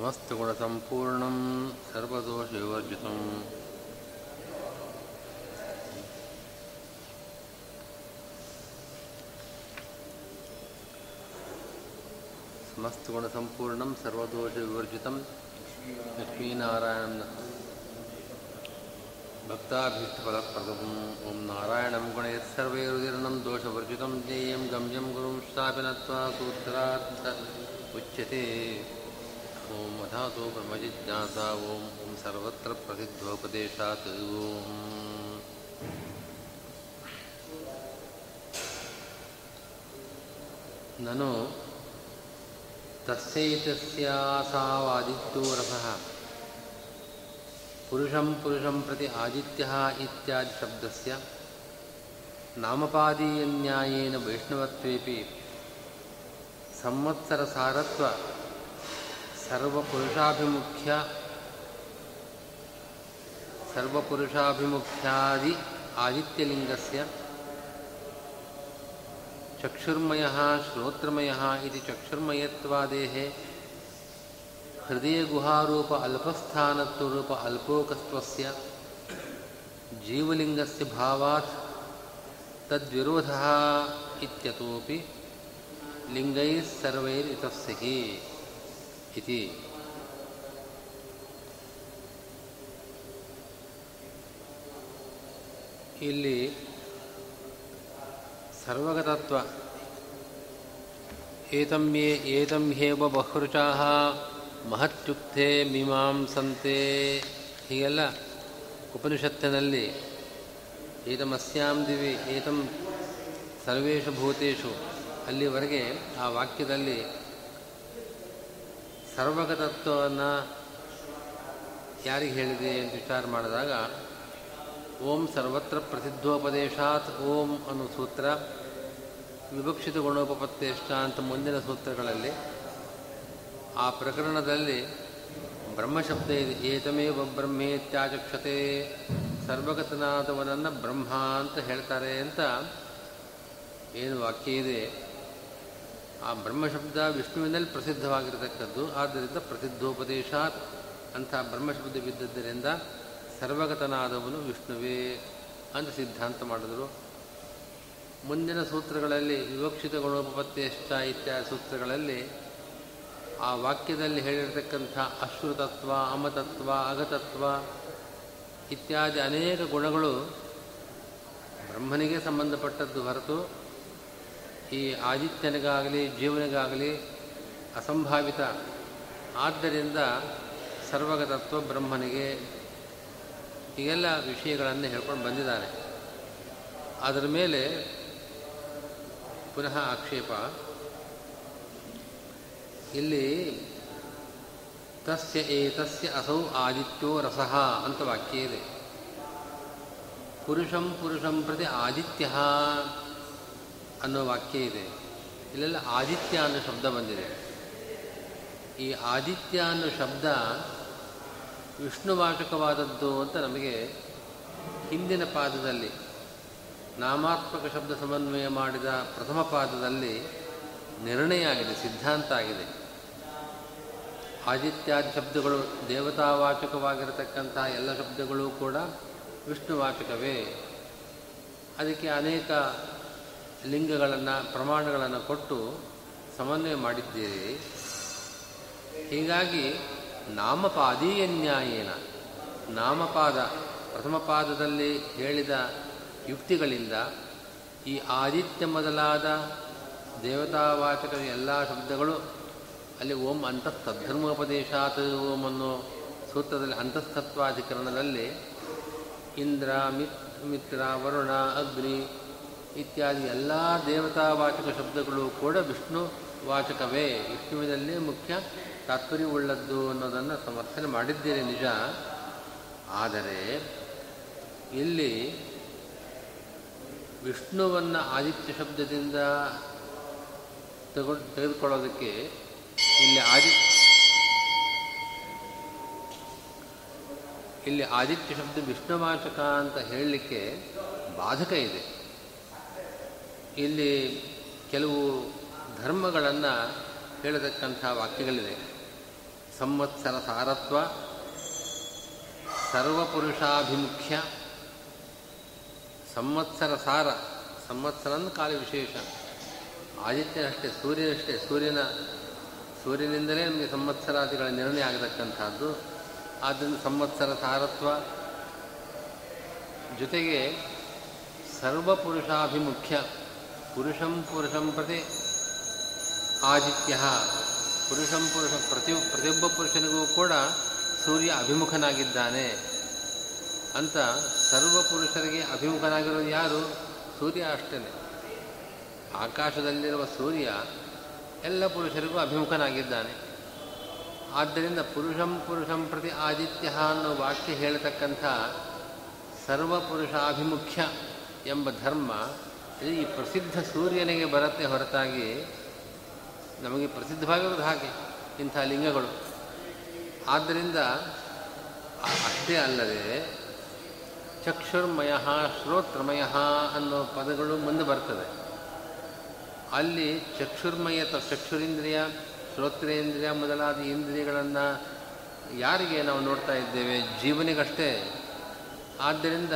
समस्तगुणसम्पूर्णं सर्वदोषविवर्जितम् समस्तगुणसम्पूर्णं सर्वदोषविवर्जितं। लक्ष्मीनारायणं भक्ताभीष्टफलप्रदम्। ॐ नारायणं गुणयः सर्वैरुदीर्णं दोषवर्जितं। ज्ञेयं गम्यं गुरुं शापि नत्वा सूत्रार्थ उच्यते। ॐ अधातो ब्रह्मजिज्ञासा ॐ ॐ सर्वत्र प्रसिद्धोपदेशात् ॐ ननु, तस्यैतस्यासावादित्यो रसः। पुरुषं पुरुषं प्रति आदित्यः इत्यादिशब्दस्य नामपादीयन्यायेन वैष्णवत्वेपि संवत्सरसारत्व सर्वपुरुषाभिमुख्य सर्वपुरुषाभिमुख्यादि आदित्यलिङ्गस्य चक्षुर्मयः, श्रोत्रमयः इति चक्षुर्मयत्वादेः हृदयगुहारूप अल्पस्थानत्वरूप अल्पोकस्त्वस्य जीवलिङ्गस्य भावात् तद्विरोधः इत्यतोपि लिङ्गैः सर्वैरितस्य इति ಇಲ್ಲಿ ಸರ್ವಗತತ್ವ. ಏತಂ ಯೇ, ಏತಂ ಹೇವ ಬಹುರುಚಾಹ, ಮಹತ್ಯುಕ್ತೆ ಮೀಮಾಂಸಂತೆ. ಹೀಗೆಲ್ಲ ಉಪನಿಷತ್ತಿನಲ್ಲಿ ಏತಮಸ್ಯಾಂ ದಿವಿ, ಏತಂ ಸರ್ವೇಷು ಭೂತೇಶು ಅಲ್ಲಿವರೆಗೆ ಆ ವಾಕ್ಯದಲ್ಲಿ ಸರ್ವಗತತ್ವವನ್ನು ಯಾರಿಗೆ ಹೇಳಿದೆ ಅಂತ ವಿಚಾರ ಮಾಡಿದಾಗ, ಓಂ ಸರ್ವತ್ರ ಪ್ರಸಿದ್ಧೋಪದೇಶಾತ್ ಓಂ ಅನ್ನೋ ಸೂತ್ರ ವಿಭಕ್ಷಿತ ಗುಣೋಪತ್ಯಷ್ಟ ಅಂತ ಮುಂದಿನ ಸೂತ್ರಗಳಲ್ಲಿ, ಆ ಪ್ರಕರಣದಲ್ಲಿ ಬ್ರಹ್ಮಶಬ್ದ ಇದೆ. ಏತಮೇವ ಬ್ರಹ್ಮೇತ್ಯಾಚಕ್ಷತೆ ಸರ್ವಗತನಾದವನನ್ನು ಬ್ರಹ್ಮ ಅಂತ ಹೇಳ್ತಾರೆ ಅಂತ ಏನು ವಾಕ್ಯ ಇದೆ. ಆ ಬ್ರಹ್ಮಶಬ್ದ ವಿಷ್ಣುವಿನಲ್ಲಿ ಪ್ರಸಿದ್ಧವಾಗಿರತಕ್ಕದ್ದು. ಆದ್ದರಿಂದ ಪ್ರಸಿದ್ಧೋಪದೇಶಾತ್ ಅಂಥ ಬ್ರಹ್ಮಶಬ್ದವಿದ್ದದ್ದರಿಂದ ಸರ್ವಗತನಾದವನು ವಿಷ್ಣುವೇ ಅಂತ ಸಿದ್ಧಾಂತ ಮಾಡಿದರು. ಮುಂದಿನ ಸೂತ್ರಗಳಲ್ಲಿ ವಿವಕ್ಷಿತ ಗುಣೋಪತ್ಯಷ್ಟ ಇತ್ಯಾದಿ ಸೂತ್ರಗಳಲ್ಲಿ ಆ ವಾಕ್ಯದಲ್ಲಿ ಹೇಳಿರತಕ್ಕಂಥ ಅಶ್ರುತತ್ವ, ಅಮತತ್ವ, ಅಗತತ್ವ ಇತ್ಯಾದಿ ಅನೇಕ ಗುಣಗಳು ಬ್ರಹ್ಮನಿಗೆ ಸಂಬಂಧಪಟ್ಟದ್ದು ಹೊರತು ಈ ಆದಿತ್ಯನಿಗಾಗಲಿ, ಜೀವನಿಗಾಗಲಿ ಅಸಂಭಾವಿತ. ಆದ್ದರಿಂದ ಸರ್ವಗತತ್ವ ಬ್ರಹ್ಮನಿಗೆ ಹೀಗೆಲ್ಲ ವಿಷಯಗಳನ್ನು ಹೇಳ್ಕೊಂಡು ಬಂದಿದ್ದಾನೆ ಅದರ ಮೇಲೆ ಪುನಃ ಆಕ್ಷೇಪ. ಇಲ್ಲಿ ತಸ್ಯ ಏತಸ್ಯ ಅಸೌ ಆದಿತ್ಯೋ ರಸಃ ಅಂತ ವಾಕ್ಯ ಇದೆ. ಪುರುಷಂ ಪುರುಷಂ ಪ್ರತಿ ಆದಿತ್ಯ. ಅನ್ನೋ ವಾಕ್ಯ ಇದೆ. ಇಲ್ಲೆಲ್ಲ ಆದಿತ್ಯ ಅನ್ನೋ ಶಬ್ದ ಬಂದಿದೆ. ಈ ಆದಿತ್ಯ ಅನ್ನೋ ಶಬ್ದ ವಿಷ್ಣುವಾಚಕವಾದದ್ದು ಅಂತ ನಮಗೆ ಹಿಂದಿನ ಪಾದದಲ್ಲಿ, ನಾಮಾತ್ಮಕ ಶಬ್ದ ಸಮನ್ವಯ ಮಾಡಿದ ಪ್ರಥಮ ಪಾದದಲ್ಲಿ ನಿರ್ಣಯ ಆಗಿದೆ, ಸಿದ್ಧಾಂತ ಆಗಿದೆ. ಆದಿತ್ಯಾದಿ ಶಬ್ದಗಳು ದೇವತಾವಾಚಕವಾಗಿರತಕ್ಕಂಥ ಎಲ್ಲ ಶಬ್ದಗಳು ಕೂಡ ವಿಷ್ಣುವಾಚಕವೇ. ಅದಕ್ಕೆ ಅನೇಕ ಲಿಂಗಗಳನ್ನು, ಪ್ರಮಾಣಗಳನ್ನು ಕೊಟ್ಟು ಸಮನ್ವಯ ಮಾಡಿದ್ದೀರಿ. ಹೀಗಾಗಿ ನಾಮಪಾದೀಯ ನ್ಯಾಯೇನ ನಾಮಪಾದ ಪ್ರಥಮ ಪಾದದಲ್ಲಿ ಹೇಳಿದ ಯುಕ್ತಿಗಳಿಂದ ಈ ಆದಿತ್ಯ ಮೊದಲಾದ ದೇವತಾವಾಚಕ ಎಲ್ಲ ಶಬ್ದಗಳು ಅಲ್ಲಿ ಓಂ ಅಂತಸ್ತಧರ್ಮೋಪದೇಶಾತ್ ಓಂ ಅನ್ನೋ ಸೂತ್ರದಲ್ಲಿ ಅಂತಸ್ತತ್ವಾಧಿಕರಣದಲ್ಲಿ ಇಂದ್ರ, ಮಿತ್, ಮಿತ್ರ, ವರುಣ, ಅಗ್ನಿ ಇತ್ಯಾದಿ ಎಲ್ಲ ದೇವತಾವಾಚಕ ಶಬ್ದಗಳು ಕೂಡ ವಿಷ್ಣು ವಾಚಕವೇ. ವಿಷ್ಣುವಿನಲ್ಲೇ ಮುಖ್ಯ ತಾತ್ಪರ್ಯವುಳ್ಳದ್ದು ಅನ್ನೋದನ್ನು ಸಮರ್ಥನೆ ಮಾಡಿದ್ದೇನೆ ನಿಜ. ಆದರೆ ಇಲ್ಲಿ ವಿಷ್ಣುವನ್ನು ಆದಿತ್ಯ ಶಬ್ದದಿಂದ ತಗೊ, ತೆಗೆದುಕೊಳ್ಳೋದಕ್ಕೆ ಇಲ್ಲಿ ಆದಿ, ಇಲ್ಲಿ ಆದಿತ್ಯ ಶಬ್ದ ವಿಷ್ಣುವಾಚಕ ಅಂತ ಹೇಳಲಿಕ್ಕೆ ಬಾಧಕ ಇದೆ. ಇಲ್ಲಿ ಕೆಲವು ಧರ್ಮಗಳನ್ನು ಹೇಳತಕ್ಕಂಥ ವಾಕ್ಯಗಳಿದೆ ಸಂವತ್ಸರ ಸಾರತ್ವ, ಸರ್ವಪುರುಷಾಭಿಮುಖ್ಯ, ಸಂವತ್ಸರ ಸಾರ ಸಂವತ್ಸರನ ಕಾಲ ವಿಶೇಷ. ಆದಿತ್ಯನಷ್ಟೇ ಸೂರ್ಯನಷ್ಟೇ ಸೂರ್ಯನ ಸೂರ್ಯನಿಂದಲೇ ನಮಗೆ ಸಂವತ್ಸರಾದಿಗಳ ನಿರ್ಣಯ ಆಗತಕ್ಕಂಥದ್ದು. ಆದ್ದರಿಂದ ಸಂವತ್ಸರ ಸಾರತ್ವ, ಜೊತೆಗೆ ಸರ್ವಪುರುಷಾಭಿಮುಖ್ಯ ಪುರುಷಂ ಪುರುಷಂ ಪ್ರತಿ ಆದಿತ್ಯ. ಪುರುಷಂ ಪುರುಷ ಪ್ರತಿ ಪ್ರತಿಯೊಬ್ಬ ಪುರುಷನಿಗೂ ಕೂಡ ಸೂರ್ಯ ಅಭಿಮುಖನಾಗಿದ್ದಾನೆ. ಅಂತ ಸರ್ವ ಪುರುಷರಿಗೆ ಅಭಿಮುಖನಾಗಿರೋದು ಯಾರು? ಸೂರ್ಯ ಅಷ್ಟೇ ಆಕಾಶದಲ್ಲಿರುವ ಸೂರ್ಯ ಎಲ್ಲ ಪುರುಷರಿಗೂ ಅಭಿಮುಖನಾಗಿದ್ದಾನೆ. ಆದ್ದರಿಂದ ಪುರುಷಂ ಪುರುಷಂ ಪ್ರತಿ ಆದಿತ್ಯ ಅನ್ನೋ ವಾಕ್ಯ ಹೇಳತಕ್ಕಂಥ ಸರ್ವಪುರುಷಾಭಿಮುಖ್ಯ ಎಂಬ ಧರ್ಮ ಈ ಪ್ರಸಿದ್ಧ ಸೂರ್ಯನಿಗೆ ಬರುತ್ತೆ ಹೊರತಾಗಿ ನಮಗೆ ಪ್ರಸಿದ್ಧವಾಗಿರೋದು ಹಾಗೆ ಇಂಥ ಲಿಂಗಗಳು. ಆದ್ದರಿಂದ ಅಷ್ಟೇ ಅಲ್ಲದೆ ಚಕ್ಷುರ್ಮಯ, ಶ್ರೋತ್ರಮಯ ಅನ್ನೋ ಪದಗಳು ಮುಂದೆ ಬರ್ತದೆ. ಅಲ್ಲಿ ಚಕ್ಷುರ್ಮಯ ಚಕ್ಷುರಿಂದ್ರಿಯ, ಶ್ರೋತ್ರೇಂದ್ರಿಯ ಮೊದಲಾದ ಇಂದ್ರಿಯಗಳನ್ನು ಯಾರಿಗೆ ನಾವು ನೋಡ್ತಾ ಇದ್ದೇವೆ? ಜೀವನಿಗಷ್ಟೇ. ಆದ್ದರಿಂದ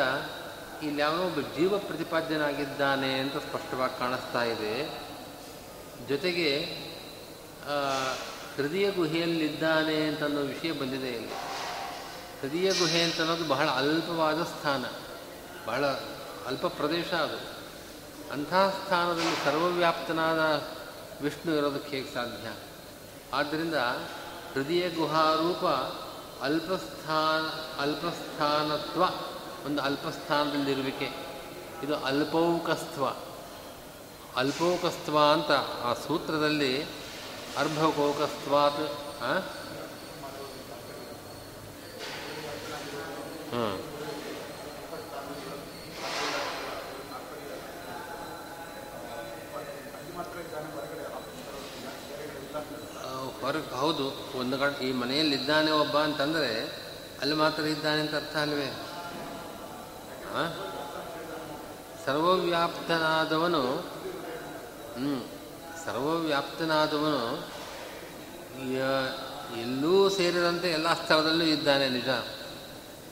ಇಲ್ಲಿ ಒಬ್ಬ ಜೀವ ಪ್ರತಿಪಾದ್ಯನಾಗಿದ್ದಾನೆ ಅಂತ ಸ್ಪಷ್ಟವಾಗಿ ಕಾಣಿಸ್ತಾ ಇದೆ. ಜೊತೆಗೆ ಹೃದಯ ಗುಹೆಯಲ್ಲಿದ್ದಾನೆ ಅಂತ ಅನ್ನೋ ವಿಷಯ ಬಂದಿದೆ ಇಲ್ಲಿ. ಹೃದಯ ಗುಹೆ ಅಂತ ಅನ್ನೋದು ಬಹಳ ಅಲ್ಪವಾದ ಸ್ಥಾನ. ಬಹಳ ಅಲ್ಪ ಪ್ರದೇಶ ಅದು. ಅಂಥ ಸ್ಥಾನದಲ್ಲಿ ಸರ್ವವ್ಯಾಪ್ತನಾದ ವಿಷ್ಣು ಇರೋದಕ್ಕೆ ಹೇಗೆ ಸಾಧ್ಯ? ಆದ್ದರಿಂದ ಹೃದಯ ಗುಹಾರೂಪ ಅಲ್ಪಸ್ಥಾನ, ಅಲ್ಪಸ್ಥಾನತ್ವ ಒಂದು ಅಲ್ಪಸ್ಥಾನದಲ್ಲಿರುವಿಕೆ. ಇದು ಅಲ್ಪೌಕಸ್ತ್ವ. ಅಲ್ಪೌಕಸ್ತ್ವ ಅಂತ ಆ ಸೂತ್ರದಲ್ಲಿ ಅರ್ಭಕೋಕಸ್ತ್ವಾತ್ ಹಾಂ ಹೊರಗೆ ಹೌದು, ಒಂದು ಕಡೆ ಈ ಮನೆಯಲ್ಲಿದ್ದಾನೆ ಒಬ್ಬ ಅಂತಂದರೆ ಅಲ್ಲಿ ಮಾತ್ರ ಇದ್ದಾನೆ ಅಂತ ಅರ್ಥ ಅಲ್ವೇ? ಸರ್ವವ್ಯಾಪ್ತನಾದವನು ಹ್ಞೂ ಸರ್ವವ್ಯಾಪ್ತನಾದವನು ಎಲ್ಲೂ ಸೇರಿದಂತೆ ಎಲ್ಲ ಸ್ಥಳದಲ್ಲೂ ಇದ್ದಾನೆ ನಿಜ.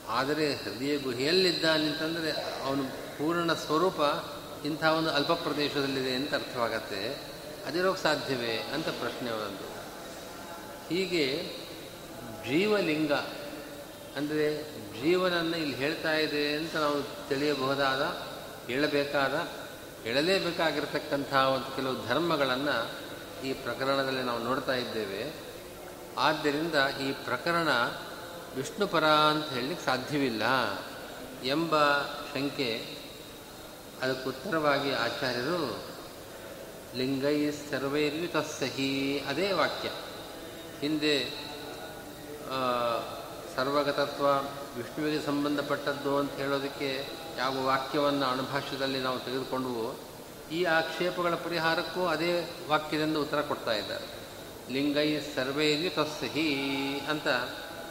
ಆದರೆ ಹೃದಯ ಗುಹೆಯಲ್ಲಿದ್ದಾನೆ ಅಂತಂದರೆ ಅವನು ಪೂರ್ಣ ಸ್ವರೂಪ ಇಂಥ ಒಂದು ಅಲ್ಪ ಪ್ರದೇಶದಲ್ಲಿದೆ ಅಂತ ಅರ್ಥವಾಗತ್ತೆ. ಅದಿರೋಕ್ಕೆ ಸಾಧ್ಯವೇ ಅಂತ ಪ್ರಶ್ನೆ ಅವನದ್ದು ಹೀಗೆ ಜೀವಲಿಂಗ ಅಂದರೆ ಜೀವನನ್ನು ಇಲ್ಲಿ ಹೇಳ್ತಾ ಇದೆ ಅಂತ ನಾವು ತಿಳಿಯಬಹುದಾದ, ಹೇಳಬೇಕಾದ, ಹೇಳಲೇಬೇಕಾಗಿರ್ತಕ್ಕಂಥ ಒಂದು ಕೆಲವು ಧರ್ಮಗಳನ್ನು ಈ ಪ್ರಕರಣದಲ್ಲಿ ನಾವು ನೋಡ್ತಾ ಇದ್ದೇವೆ. ಆದ್ದರಿಂದ ಈ ಪ್ರಕರಣ ವಿಷ್ಣುಪರ ಅಂತ ಹೇಳಲಿಕ್ಕೆ ಸಾಧ್ಯವಿಲ್ಲ ಎಂಬ ಶಂಕೆ ಅದಕ್ಕೆ ಉತ್ತರವಾಗಿ ಆಚಾರ್ಯರು, ಲಿಂಗೈ ಸರ್ವೈರ್ಯುತ ಸಹಿ ಅದೇ ವಾಕ್ಯ. ಹಿಂದೆ ಸರ್ವಗತತ್ವ, ವಿಷ್ಣುವಿಗೆ ಸಂಬಂಧಪಟ್ಟದ್ದು ಅಂತ ಹೇಳೋದಕ್ಕೆ ಯಾವ ವಾಕ್ಯವನ್ನು ಅಣುಭಾಷ್ಯದಲ್ಲಿ ನಾವು ತೆಗೆದುಕೊಂಡವು, ಈ ಆಕ್ಷೇಪಗಳ ಪರಿಹಾರಕ್ಕೂ ಅದೇ ವಾಕ್ಯದಿಂದ ಉತ್ತರ ಕೊಡ್ತಾ ಇದ್ದಾರೆ. ಲಿಂಗೈ ಸರ್ವೇರಿ ತಸ್ಸಹಿ ಅಂತ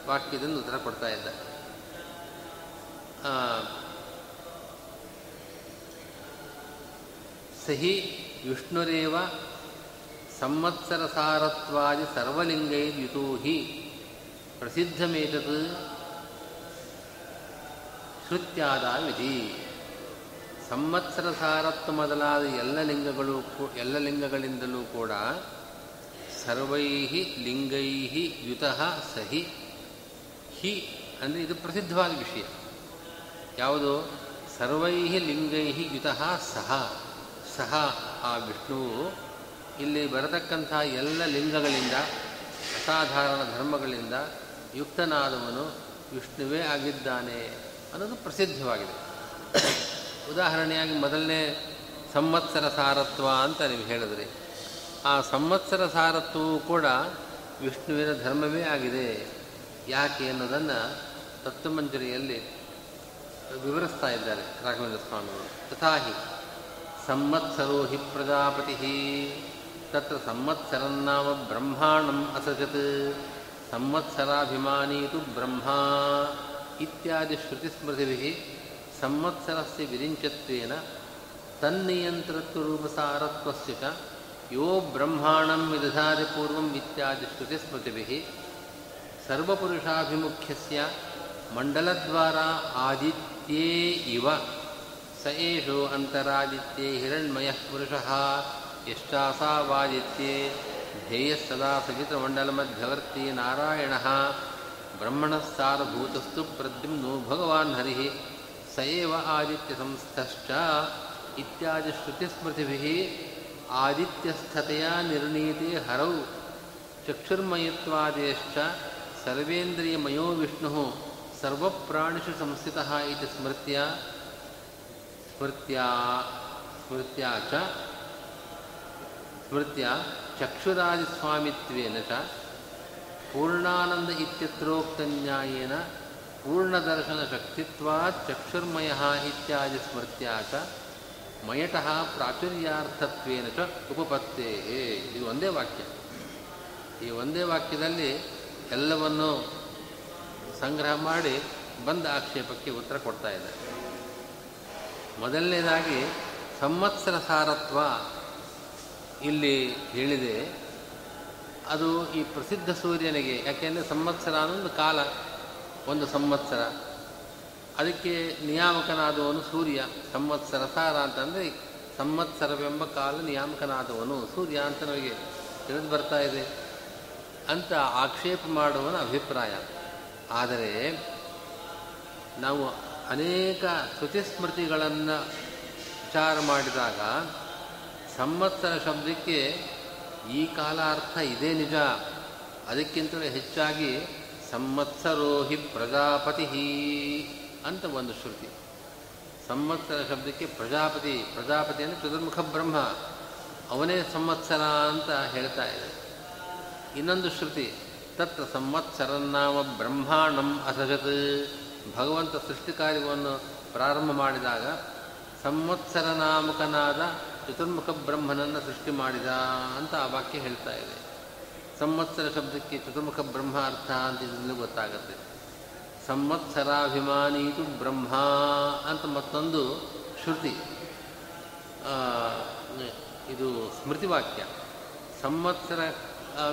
ವಾಕ್ಯದಿಂದ ಉತ್ತರ ಕೊಡ್ತಾ ಇದ್ದಾರೆ. ಸಹಿ ವಿಷ್ಣುರೇವ ಸಂವತ್ಸರ ಸಾರತ್ವಾದಿ ಸರ್ವಲಿಂಗೈರ್ಯುತೋ ಹಿ ಪ್ರಸಿದ್ಧಮೇತತ್ ಸಂವತ್ಸರ ಸಾರತ್ವ ಮೊದಲಾದ ಎಲ್ಲ ಲಿಂಗಗಳು ಎಲ್ಲ ಲಿಂಗಗಳಿಂದಲೂ ಕೂಡ ಸರ್ವೈ ಲಿಂಗೈ ಯುತಃ ಸಹಿ ಹಿ ಅಂದರೆ ಇದು ಪ್ರಸಿದ್ಧವಾದ ವಿಷಯ. ಯಾವುದು? ಸರ್ವೈ ಲಿಂಗೈ ಯುತಃ ಸಹ. ಸಹ ಆ ವಿಷ್ಣುವು ಇಲ್ಲಿ ಬರತಕ್ಕಂಥ ಎಲ್ಲ ಲಿಂಗಗಳಿಂದ ಅಸಾಧಾರಣ ಧರ್ಮಗಳಿಂದ ಯುಕ್ತನಾದವನು ವಿಷ್ಣುವೇ ಆಗಿದ್ದಾನೆ ಅನ್ನೋದು ಪ್ರಸಿದ್ಧವಾಗಿದೆ. ಉದಾಹರಣೆಯಾಗಿ ಮೊದಲನೇ ಸಂವತ್ಸರ ಸಾರತ್ವ ಅಂತ ನೀವು ಹೇಳಿದ್ರಿ, ಆ ಸಂವತ್ಸರ ಸಾರತ್ವವು ಕೂಡ ವಿಷ್ಣುವಿನ ಧರ್ಮವೇ ಆಗಿದೆ. ಯಾಕೆ ಅನ್ನೋದನ್ನು ತತ್ವಮಂಜರಿಯಲ್ಲಿ ವಿವರಿಸ್ತಾ ಇದ್ದಾರೆ ರಾಘವೇಂದ್ರ ಸ್ವಾಮಿಗಳು ತಥಾಹಿ ಸಂವತ್ಸರೋ ಹಿ ಪ್ರಜಾಪತಿ, ತತ್ರ ಸಂವತ್ಸರನ್ನಾಮ ಬ್ರಹ್ಮಾಣಂ ಅಸಜತ್. संवत्सराभिमानी तु ब्रह्मा इत्यादिश्रुतिस्मृतिभिः संवत्सरस्य विरिञ्चत्वेन तन्नियन्त्रत्वरूपसारत्वस्य च यो ब्रह्माणं विदधाति पूर्वम् इत्यादिश्रुतिस्मृतिभिः सर्वपुरुषाभिमुख्यस्य मण्डलद्वारा आदित्ये इव। स एषो अन्तरादित्ये हिरण्मयः पुरुषः यष्टासावादित्ये ಹಿರಣ್ಮಯಃ ಪುರುಷಃ ನಾರಾಯಣ ಬ್ರಹ್ಮಣಸ್ಸಾರಭೂತಸ್ತು ಪ್ರದ್ಯುಮ್ನು ಭಗವಾನ್ ಹರಿ ಸ ಏವ ಆದಿತ್ಯಸಂಸ್ಥಶ್ಚ ಇತ್ಯಾದಿ ಶ್ರುತಿಸ್ಮೃತಿ ಆದಿತ್ಯಸ್ಥತೆಯ ನಿರ್ಣೀತೆ ಹರೌ ಚಕ್ಷುರ್ಮಯತ್ವಾದೇಶ್ಚ ಸರ್ವೇಂದ್ರಿಯಮಯೋ ವಿಷ್ಣುಃ ಸರ್ವಪ್ರಾಣಿಷು ಸಂಸ್ಥಿತಃ ಇತಿ ಸ್ಮೃತ್ಯ ಸ್ಮೃತ್ಯ ಸ್ಮೃತ್ಯ ಚ ಸ್ಮೃತ್ಯ ಚಕ್ಷುರಾದಿಸ್ವಾಮಿತ್ವೇನ ಚ ಪೂರ್ಣಾನಂದ ಇತ್ಯತ್ರೋಕ್ತನ್ಯಾಯೇನ ಪೂರ್ಣದರ್ಶನಶಕ್ತಿತ್ವಾತ್ ಚಕ್ಷುರ್ಮಯ ಇತ್ಯಾದಿ ಸ್ಮೃತ್ಯಾ ಚ ಮಯಟಃ ಪ್ರಾಚುರ್ಯಾರ್ಥತ್ವೇನ ಚ ಉಪಪತ್ತೇ. ಇದು ಒಂದೇ ವಾಕ್ಯ. ಈ ಒಂದೇ ವಾಕ್ಯದಲ್ಲಿ ಎಲ್ಲವನ್ನು ಸಂಗ್ರಹ ಮಾಡಿ ಬಂದ ಆಕ್ಷೇಪಕ್ಕೆ ಉತ್ತರ ಕೊಡ್ತಾ ಇದ್ದಾರೆ. ಮೊದಲನೇದಾಗಿ ಸಂವತ್ಸರ ಸಾರತ್ವ ಇಲ್ಲಿ ಹೇಳಿದೆ, ಅದು ಈ ಪ್ರಸಿದ್ಧ ಸೂರ್ಯನಿಗೆ ಯಾಕೆಂದರೆ ಸಂವತ್ಸರ ಅನ್ನೊಂದು ಕಾಲ, ಒಂದು ಸಂವತ್ಸರ. ಅದಕ್ಕೆ ನಿಯಾಮಕನಾದವನು ಸೂರ್ಯ, ಸಂವತ್ಸರ ಸಾರ ಅಂತಂದರೆ ಸಂವತ್ಸರವೆಂಬ ಕಾಲ ನಿಯಾಮಕನಾದವನು ಸೂರ್ಯ ಅಂತ ನಮಗೆ ತಿಳಿದು ಬರ್ತಾ ಇದೆ. ಅಂತ ಆಕ್ಷೇಪ ಮಾಡುವನ ಅಭಿಪ್ರಾಯ. ಆದರೆ, ನಾವು ಅನೇಕ ಶ್ರುತಿಸ್ಮೃತಿಗಳನ್ನು ವಿಚಾರ ಮಾಡಿದಾಗ ಸಂವತ್ಸರ ಶಬ್ದಕ್ಕೆ ಈ ಕಾಲ ಅರ್ಥ ಇದೇ ನಿಜ. ಅದಕ್ಕಿಂತಲೂ ಹೆಚ್ಚಾಗಿ ಸಂವತ್ಸರೋ ಹಿ ಪ್ರಜಾಪತಿ ಅಂತ ಒಂದು ಶ್ರುತಿ. ಸಂವತ್ಸರ ಶಬ್ದಕ್ಕೆ ಪ್ರಜಾಪತಿ ಪ್ರಜಾಪತಿ ಅಂದರೆ ಚತುರ್ಮುಖ ಬ್ರಹ್ಮ. ಅವನೇ ಸಂವತ್ಸರ ಅಂತ ಹೇಳ್ತಾ ಇದೆ. ಇನ್ನೊಂದು ಶ್ರುತಿ, ತತ್ರ ಸಂವತ್ಸರನ್ನಾಮ ಬ್ರಹ್ಮಾಂಡಂ ಅಸಜತ್. ಭಗವಂತ ಸೃಷ್ಟಿ ಕಾರ್ಯವನ್ನು ಪ್ರಾರಂಭ ಮಾಡಿದಾಗ ಸಂವತ್ಸರ ನಾಮಕನಾದ ಚತುರ್ಮುಖ ಬ್ರಹ್ಮನನ್ನು ಸೃಷ್ಟಿ ಮಾಡಿದ ಅಂತ ಆ ವಾಕ್ಯ ಹೇಳ್ತಾ ಇದೆ. ಸಂವತ್ಸರ ಶಬ್ದಕ್ಕೆ ಚತುರ್ಮುಖ ಬ್ರಹ್ಮ ಅರ್ಥ ಅಂತ ಇದರಲ್ಲಿ ಗೊತ್ತಾಗುತ್ತೆ. ಸಂವತ್ಸರಾಭಿಮಾನೀತು ಬ್ರಹ್ಮ ಅಂತ ಮತ್ತೊಂದು ಶ್ರುತಿ. ಇದು ಸ್ಮೃತಿ ವಾಕ್ಯ ಸಂವತ್ಸರ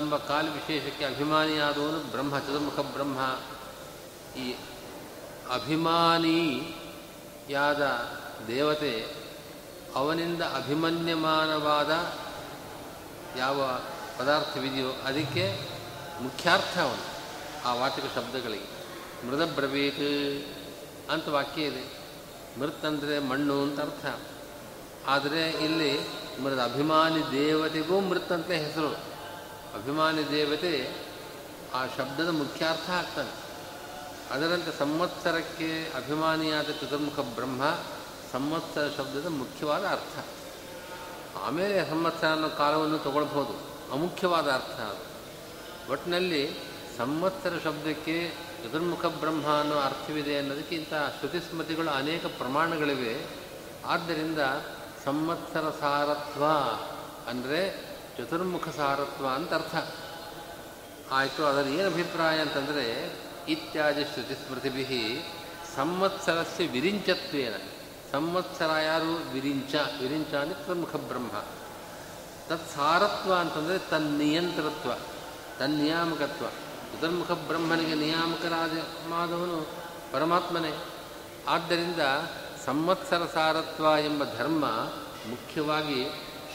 ಎಂಬ ಕಾಲ ವಿಶೇಷಕ್ಕೆ ಅಭಿಮಾನಿಯಾದವನು ಬ್ರಹ್ಮ ಚತುರ್ಮುಖ ಬ್ರಹ್ಮ ಈ ಅಭಿಮಾನಿಯಾದ ದೇವತೆ ಅವನಿಂದ ಅಭಿಮನ್ಯಮಾನವಾದ ಯಾವ ಪದಾರ್ಥವಿದೆಯೋ ಅದಕ್ಕೆ ಮುಖ್ಯಾರ್ಥ ಅವನು ಆ ವಾಚಕ ಶಬ್ದಗಳಿಗೆ. ಮೃದ ಬ್ರವೀತ್ ಅಂತ ವಾಕ್ಯ ಇದೆ. ಮೃತ್ ಅಂದರೆ ಮಣ್ಣು ಅಂತ ಅರ್ಥ. ಆದರೆ ಇಲ್ಲಿ ಮೃದ ಅಭಿಮಾನಿ ದೇವತೆಗೂ ಮೃತ್ ಅಂತ ಹೆಸರು. ಅಭಿಮಾನಿ ದೇವತೆ ಆ ಶಬ್ದದ ಮುಖ್ಯಾರ್ಥ ಆಗ್ತಾನೆ. ಅದರಂತೆ ಸಂವತ್ಸರಕ್ಕೆ ಅಭಿಮಾನಿಯಾದ ಚತುರ್ಮುಖ ಬ್ರಹ್ಮ ಸಂವತ್ಸರ ಶಬ್ದದ ಮುಖ್ಯವಾದ ಅರ್ಥ. ಆಮೇಲೆ ಸಂವತ್ಸರ ಅನ್ನೋ ಕಾಲವನ್ನು ತಗೊಳ್ಬೋದು ಅಮುಖ್ಯವಾದ ಅರ್ಥ ಅದು. ಒಟ್ಟಿನಲ್ಲಿ ಸಂವತ್ಸರ ಶಬ್ದಕ್ಕೆ ಚತುರ್ಮುಖ ಬ್ರಹ್ಮ ಅನ್ನೋ ಅರ್ಥವಿದೆ ಅನ್ನೋದಕ್ಕಿಂತ ಶ್ರುತಿಸ್ಮೃತಿಗಳು ಅನೇಕ ಪ್ರಮಾಣಗಳಿವೆ. ಆದ್ದರಿಂದ ಸಂವತ್ಸರ ಸಾರತ್ವ ಅಂದರೆ ಚತುರ್ಮುಖ ಸಾರತ್ವ ಅಂತ ಅರ್ಥ. ಆಯಿತು ಅದರ ಏನು ಅಭಿಪ್ರಾಯ ಅಂತಂದರೆ ಇತ್ಯಾದಿ ಶ್ರುತಿಸ್ಮೃತಿಭಿ ಸಂವತ್ಸರಸ್ಯ ವಿರಿಂಚತ್ವೇನ. ಸಂವತ್ಸರ ಯಾರು? ವಿರಿಂಚ. ವಿರಿಂಚ ಅಂದರೆ ಪ್ರಮುಖ ಬ್ರಹ್ಮ. ತತ್ಸಾರತ್ವ ಅಂತಂದರೆ ತ ನಿಯಾಮಕತ್ವ. ಚತುರ್ಮುಖ ಬ್ರಹ್ಮನಿಗೆ ನಿಯಾಮಕರಾದ ಮಾದವನು ಪರಮಾತ್ಮನೇ. ಆದ್ದರಿಂದ ಸಂವತ್ಸರ ಸಾರತ್ವ ಎಂಬ ಧರ್ಮ ಮುಖ್ಯವಾಗಿ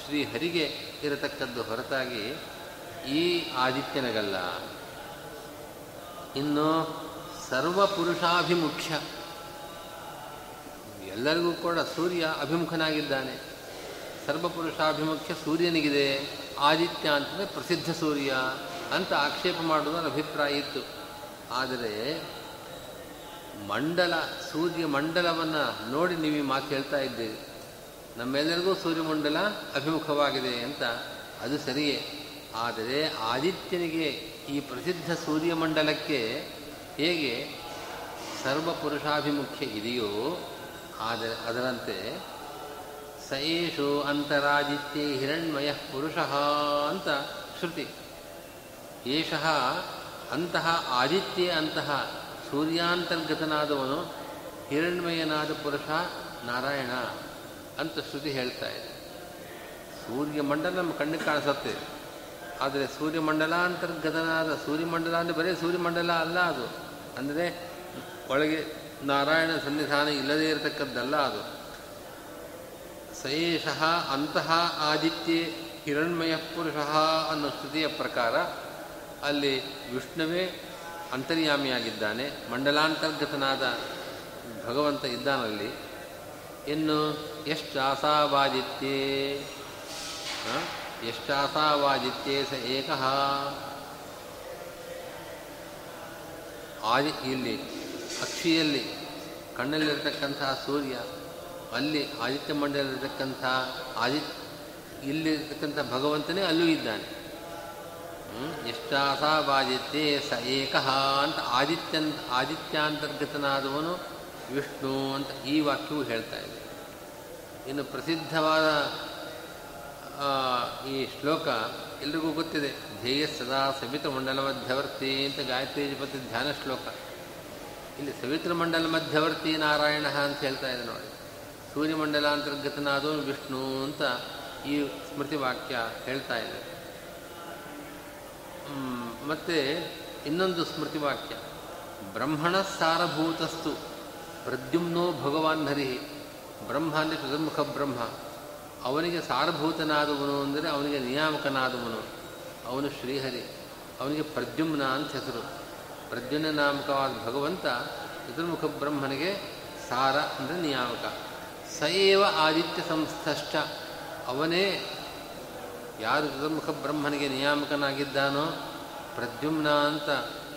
ಶ್ರೀಹರಿಗೆ ಇರತಕ್ಕದ್ದು ಹೊರತಾಗಿ ಈ ಆದಿತ್ಯನಗಲ್ಲ. ಇನ್ನು ಸರ್ವಪುರುಷಾಭಿಮುಖ್ಯ. ಎಲ್ಲರಿಗೂ ಕೂಡ ಸೂರ್ಯ ಅಭಿಮುಖನಾಗಿದ್ದಾನೆ. ಸರ್ವಪುರುಷಾಭಿಮುಖ್ಯ ಸೂರ್ಯನಿಗಿದೆ. ಆದಿತ್ಯ ಅಂತಂದರೆ ಪ್ರಸಿದ್ಧ ಸೂರ್ಯ ಅಂತ ಆಕ್ಷೇಪ ಮಾಡುವುದರ ಅಭಿಪ್ರಾಯ ಇತ್ತು. ಆದರೆ ಮಂಡಲ, ಸೂರ್ಯ ಮಂಡಲವನ್ನು ನೋಡಿ ನೀವು ಈ ಮಾತು ಹೇಳ್ತಾ ಇದ್ದೀರಿ. ನಮ್ಮೆಲ್ಲರಿಗೂ ಸೂರ್ಯಮಂಡಲ ಅಭಿಮುಖವಾಗಿದೆ ಅಂತ ಅದು ಸರಿಯೇ. ಆದರೆ ಆದಿತ್ಯನಿಗೆ ಈ ಪ್ರಸಿದ್ಧ ಸೂರ್ಯಮಂಡಲಕ್ಕೆ ಹೇಗೆ ಸರ್ವಪುರುಷಾಭಿಮುಖ್ಯ ಇದೆಯೋ ಆದರೆ ಅದರಂತೆ ಸಯೇಷು ಅಂತರಾದಿತ್ಯ ಹಿರಣ್ಮಯ ಪುರುಷ ಅಂತ ಶ್ರುತಿ. ಏಷ ಅಂತಹ ಆದಿತ್ಯ ಅಂತಹ ಸೂರ್ಯಾಂತರ್ಗತನಾದವನು ಹಿರಣ್ಮಯನಾದ ಪುರುಷ ನಾರಾಯಣ ಅಂತ ಶ್ರುತಿ ಹೇಳ್ತಾ ಇದೆ. ಸೂರ್ಯಮಂಡಲ ನಮ್ಮ ಕಣ್ಣಿಗೆ ಕಾಣಿಸುತ್ತೆ. ಆದರೆ ಸೂರ್ಯಮಂಡಲಾಂತರ್ಗತನಾದ ಸೂರ್ಯಮಂಡಲ ಅಂದರೆ ಬರೀ ಸೂರ್ಯಮಂಡಲ ಅಲ್ಲ ಅದು. ಅಂದರೆ ಒಳಗೆ ನಾರಾಯಣ ಸನ್ನಿಧಾನ ಇಲ್ಲದೇ ಇರತಕ್ಕದ್ದಲ್ಲ ಅದು. ಸಯೇಷಃ ಅಂತಹ ಆದಿತ್ಯ ಹಿರಣ್ಮಯ ಪುರುಷ ಅನ್ನೋ ಸ್ತುತಿಯ ಪ್ರಕಾರ ಅಲ್ಲಿ ವಿಷ್ಣುವೇ ಅಂತರ್ಯಾಮಿಯಾಗಿದ್ದಾನೆ, ಮಂಡಲಾಂತರ್ಗತನಾದ ಭಗವಂತ ಇದ್ದಾನಲ್ಲಿ. ಇನ್ನು ಎಷ್ಟು ಆಸಾವಾದಿತ್ಯೇ ಎಷ್ಟಾಸಾವಾದಿತ್ಯೇ ಸ ಏಕಃ. ಆದಿ ಇಲ್ಲಿ ಅಕ್ಷಿಯಲ್ಲಿ ಕಣ್ಣಲ್ಲಿರತಕ್ಕಂತಹ ಸೂರ್ಯ, ಅಲ್ಲಿ ಆದಿತ್ಯ ಮಂಡಲದಲ್ಲಿರ್ತಕ್ಕಂಥ ಆದಿತ್ಯ, ಇಲ್ಲಿರ್ತಕ್ಕಂಥ ಭಗವಂತನೇ ಅಲ್ಲೂ ಇದ್ದಾನೆ. ಎಷ್ಟಾಸಾವಾದಿತ್ಯೇ ಸ ಏಕಃ ಅಂತ ಆದಿತ್ಯನ್, ಆದಿತ್ಯಾಂತರ್ಗತನಾದವನು ವಿಷ್ಣು ಅಂತ ಈ ವಾಕ್ಯವು ಹೇಳ್ತಾ ಇದೆ. ಇನ್ನು ಪ್ರಸಿದ್ಧವಾದ ಈ ಶ್ಲೋಕ ಎಲ್ರಿಗೂ ಗೊತ್ತಿದೆ. ಧ್ಯೇಯ ಸದಾ ಸಮಿತ ಮಂಡಲ ಮಧ್ಯವರ್ತಿ ಅಂತ ಗಾಯತ್ರಿ ಧ್ಯಾನ ಶ್ಲೋಕ. ಇಲ್ಲಿ ಸವಿತ್ರ ಮಂಡಲ ಮಧ್ಯವರ್ತಿ ನಾರಾಯಣ ಅಂತ ಹೇಳ್ತಾ ಇದೆ ನೋಡಿ. ಸೂರ್ಯಮಂಡಲಾಂತರ್ಗತನಾದವನು ವಿಷ್ಣು ಅಂತ ಈ ಸ್ಮೃತಿ ವಾಕ್ಯ ಹೇಳ್ತಾ ಇದೆ. ಮತ್ತು ಇನ್ನೊಂದು ಸ್ಮೃತಿ ವಾಕ್ಯ. ಬ್ರಹ್ಮಣ ಸಾರಭೂತಸ್ತು, ಪ್ರದ್ಯುಮ್ನೋ ಭಗವಾನ್ ಹರಿ. ಬ್ರಹ್ಮ ಅಂದರೆ ಚತುರ್ಮುಖ ಬ್ರಹ್ಮ. ಅವನಿಗೆ ಸಾರಭೂತನಾದವನು ಅಂದರೆ ಅವನಿಗೆ ನಿಯಾಮಕನಾದವನು. ಅವನು ಶ್ರೀಹರಿ, ಅವನಿಗೆ ಪ್ರದ್ಯುಮ್ನ ಅಂತ ಹೆಸರು. ಪ್ರದ್ಯುಮ್ನ ನಾಮಕವಾದ ಭಗವಂತ ಚತುರ್ಮುಖ ಬ್ರಹ್ಮನಿಗೆ ಸಾರ ಅಂದರೆ ನಿಯಾಮಕ. ಸಯೇವ ಆದಿತ್ಯ ಸಂಸ್ಥಷ್ಟ ಅವನೇ ಯಾರು ಚತುರ್ಮುಖ ಬ್ರಹ್ಮನಿಗೆ ನಿಯಾಮಕನಾಗಿದ್ದಾನೋ, ಪ್ರದ್ಯುಮ್ನ ಅಂತ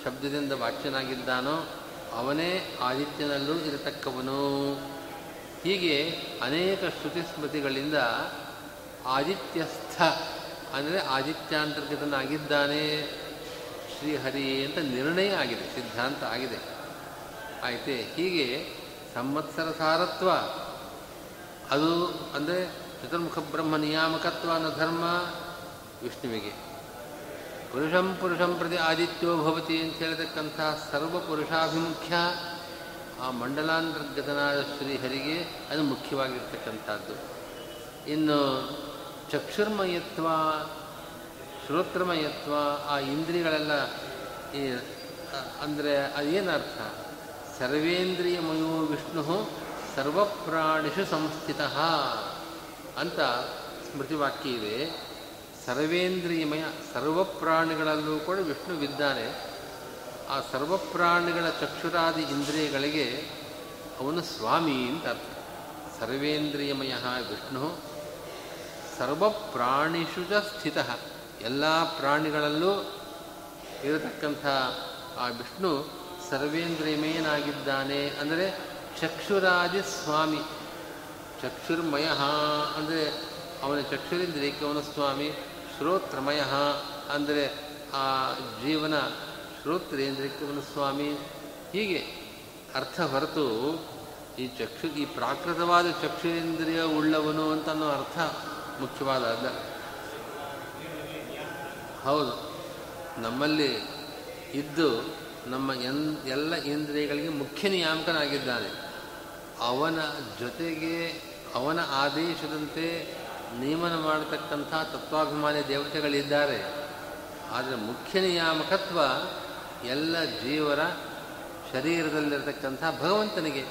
ಶಬ್ದದಿಂದ ವಾಚ್ಯನಾಗಿದ್ದಾನೋ, ಅವನೇ ಆದಿತ್ಯನಲ್ಲೂ ಇರತಕ್ಕವನು. ಹೀಗೆ ಅನೇಕ ಶ್ರುತಿ ಸ್ಮೃತಿಗಳಿಂದ ಆದಿತ್ಯಸ್ಥ ಅಂದರೆ ಆದಿತ್ಯಾಂತರ್ಗತನಾಗಿದ್ದಾನೆ. ಶ್ರೀಹರಿ ಅಂತ ನಿರ್ಣಯ ಆಗಿದೆ, ಸಿದ್ಧಾಂತ ಆಗಿದೆ. ಆಯಿತೆ? ಹೀಗೆ ಸಂವತ್ಸರ ಸಾರತ್ವ, ಅದು ಅಂದರೆ ಚತುರ್ಮುಖ ಬ್ರಹ್ಮ ನಿಯಾಮಕತ್ವ ಅನ್ನೋ ಧರ್ಮ ವಿಷ್ಣುವಿಗೆ. ಪುರುಷಂ ಪುರುಷಂ ಪ್ರತಿ ಆದಿತ್ಯೋ ಭವತಿ ಅಂತ ಹೇಳತಕ್ಕಂಥ ಸರ್ವ ಪುರುಷಾಭಿಮುಖ್ಯ ಆ ಮಂಡಲಾಂತರ್ಗತನಾದ ಶ್ರೀಹರಿಗೆ ಅದು ಮುಖ್ಯವಾಗಿರ್ತಕ್ಕಂಥದ್ದು. ಇನ್ನು ಚಕ್ಷುರ್ಮಯತ್ವ ಶ್ರೋತ್ರಮಯತ್ವ ಆ ಇಂದ್ರಿಯಗಳೆಲ್ಲ ಈ ಅಂದರೆ ಅದೇನರ್ಥ? ಸರ್ವೇಂದ್ರಿಯಮಯೋ ವಿಷ್ಣು ಸರ್ವಪ್ರಾಣಿಷು ಸಂಸ್ಥಿತ ಅಂತ ಸ್ಮೃತಿವಾಕ್ಯ ಇದೆ. ಸರ್ವೇಂದ್ರಿಯಮಯ, ಸರ್ವಪ್ರಾಣಿಗಳಲ್ಲೂ ಕೂಡ ವಿಷ್ಣುವಿದ್ದಾನೆ ಆ ಸರ್ವಪ್ರಾಣಿಗಳ ಚಕ್ಷುರಾದಿ ಇಂದ್ರಿಯಗಳಿಗೆ ಅವನು ಸ್ವಾಮಿ ಅಂತ ಅರ್ಥ. ಸರ್ವೇಂದ್ರಿಯಮಯ ವಿಷ್ಣು ಸರ್ವಪ್ರಾಣಿಷು ಚ ಸ್ಥಿತ. ಎಲ್ಲ ಪ್ರಾಣಿಗಳಲ್ಲೂ ಇರತಕ್ಕಂಥ ಆ ವಿಷ್ಣು ಸರ್ವೇಂದ್ರಿಯಮೇನಾಗಿದ್ದಾನೆ ಅಂದರೆ ಚಕ್ಷುರಾದಿ ಸ್ವಾಮಿ. ಚಕ್ಷುರ್ಮಯ ಅಂದರೆ ಅವನ ಚಕ್ಷುರೇಂದ್ರಿಯಕ್ಕೆ ಅವನ ಸ್ವಾಮಿ, ಶ್ರೋತ್ರಮಯ ಅಂದರೆ ಆ ಜೀವನ ಶ್ರೋತ್ರೇಂದ್ರಿಯಕ್ಕೆ ಅವನ ಸ್ವಾಮಿ. ಹೀಗೆ ಅರ್ಥ ಹೊರತು ಈ ಚಕ್ಷು ಈ ಪ್ರಾಕೃತವಾದ ಚಕ್ಷುರೇಂದ್ರಿಯ ಉಳ್ಳವನು ಅಂತ ಅನ್ನೋ ಅರ್ಥ ಮುಖ್ಯವಾದ ಹೌದು. ನಮ್ಮಲ್ಲಿ ಇದ್ದು ನಮ್ಮ ಎನ್, ಎಲ್ಲ ಇಂದ್ರಿಯಗಳಿಗೆ ಮುಖ್ಯ ನಿಯಾಮಕನಾಗಿದ್ದಾನೆ. ಅವನ ಜೊತೆಗೆ ಅವನ ಆದೇಶದಂತೆ ನಿಯಮನ ಮಾಡತಕ್ಕಂಥ ತತ್ವಾಭಿಮಾನಿ ದೇವತೆಗಳಿದ್ದಾರೆ. ಆದರೆ ಮುಖ್ಯ ನಿಯಾಮಕತ್ವ ಎಲ್ಲ ಜೀವರ ಶರೀರದಲ್ಲಿರತಕ್ಕಂಥ ಭಗವಂತನಿಗೆ.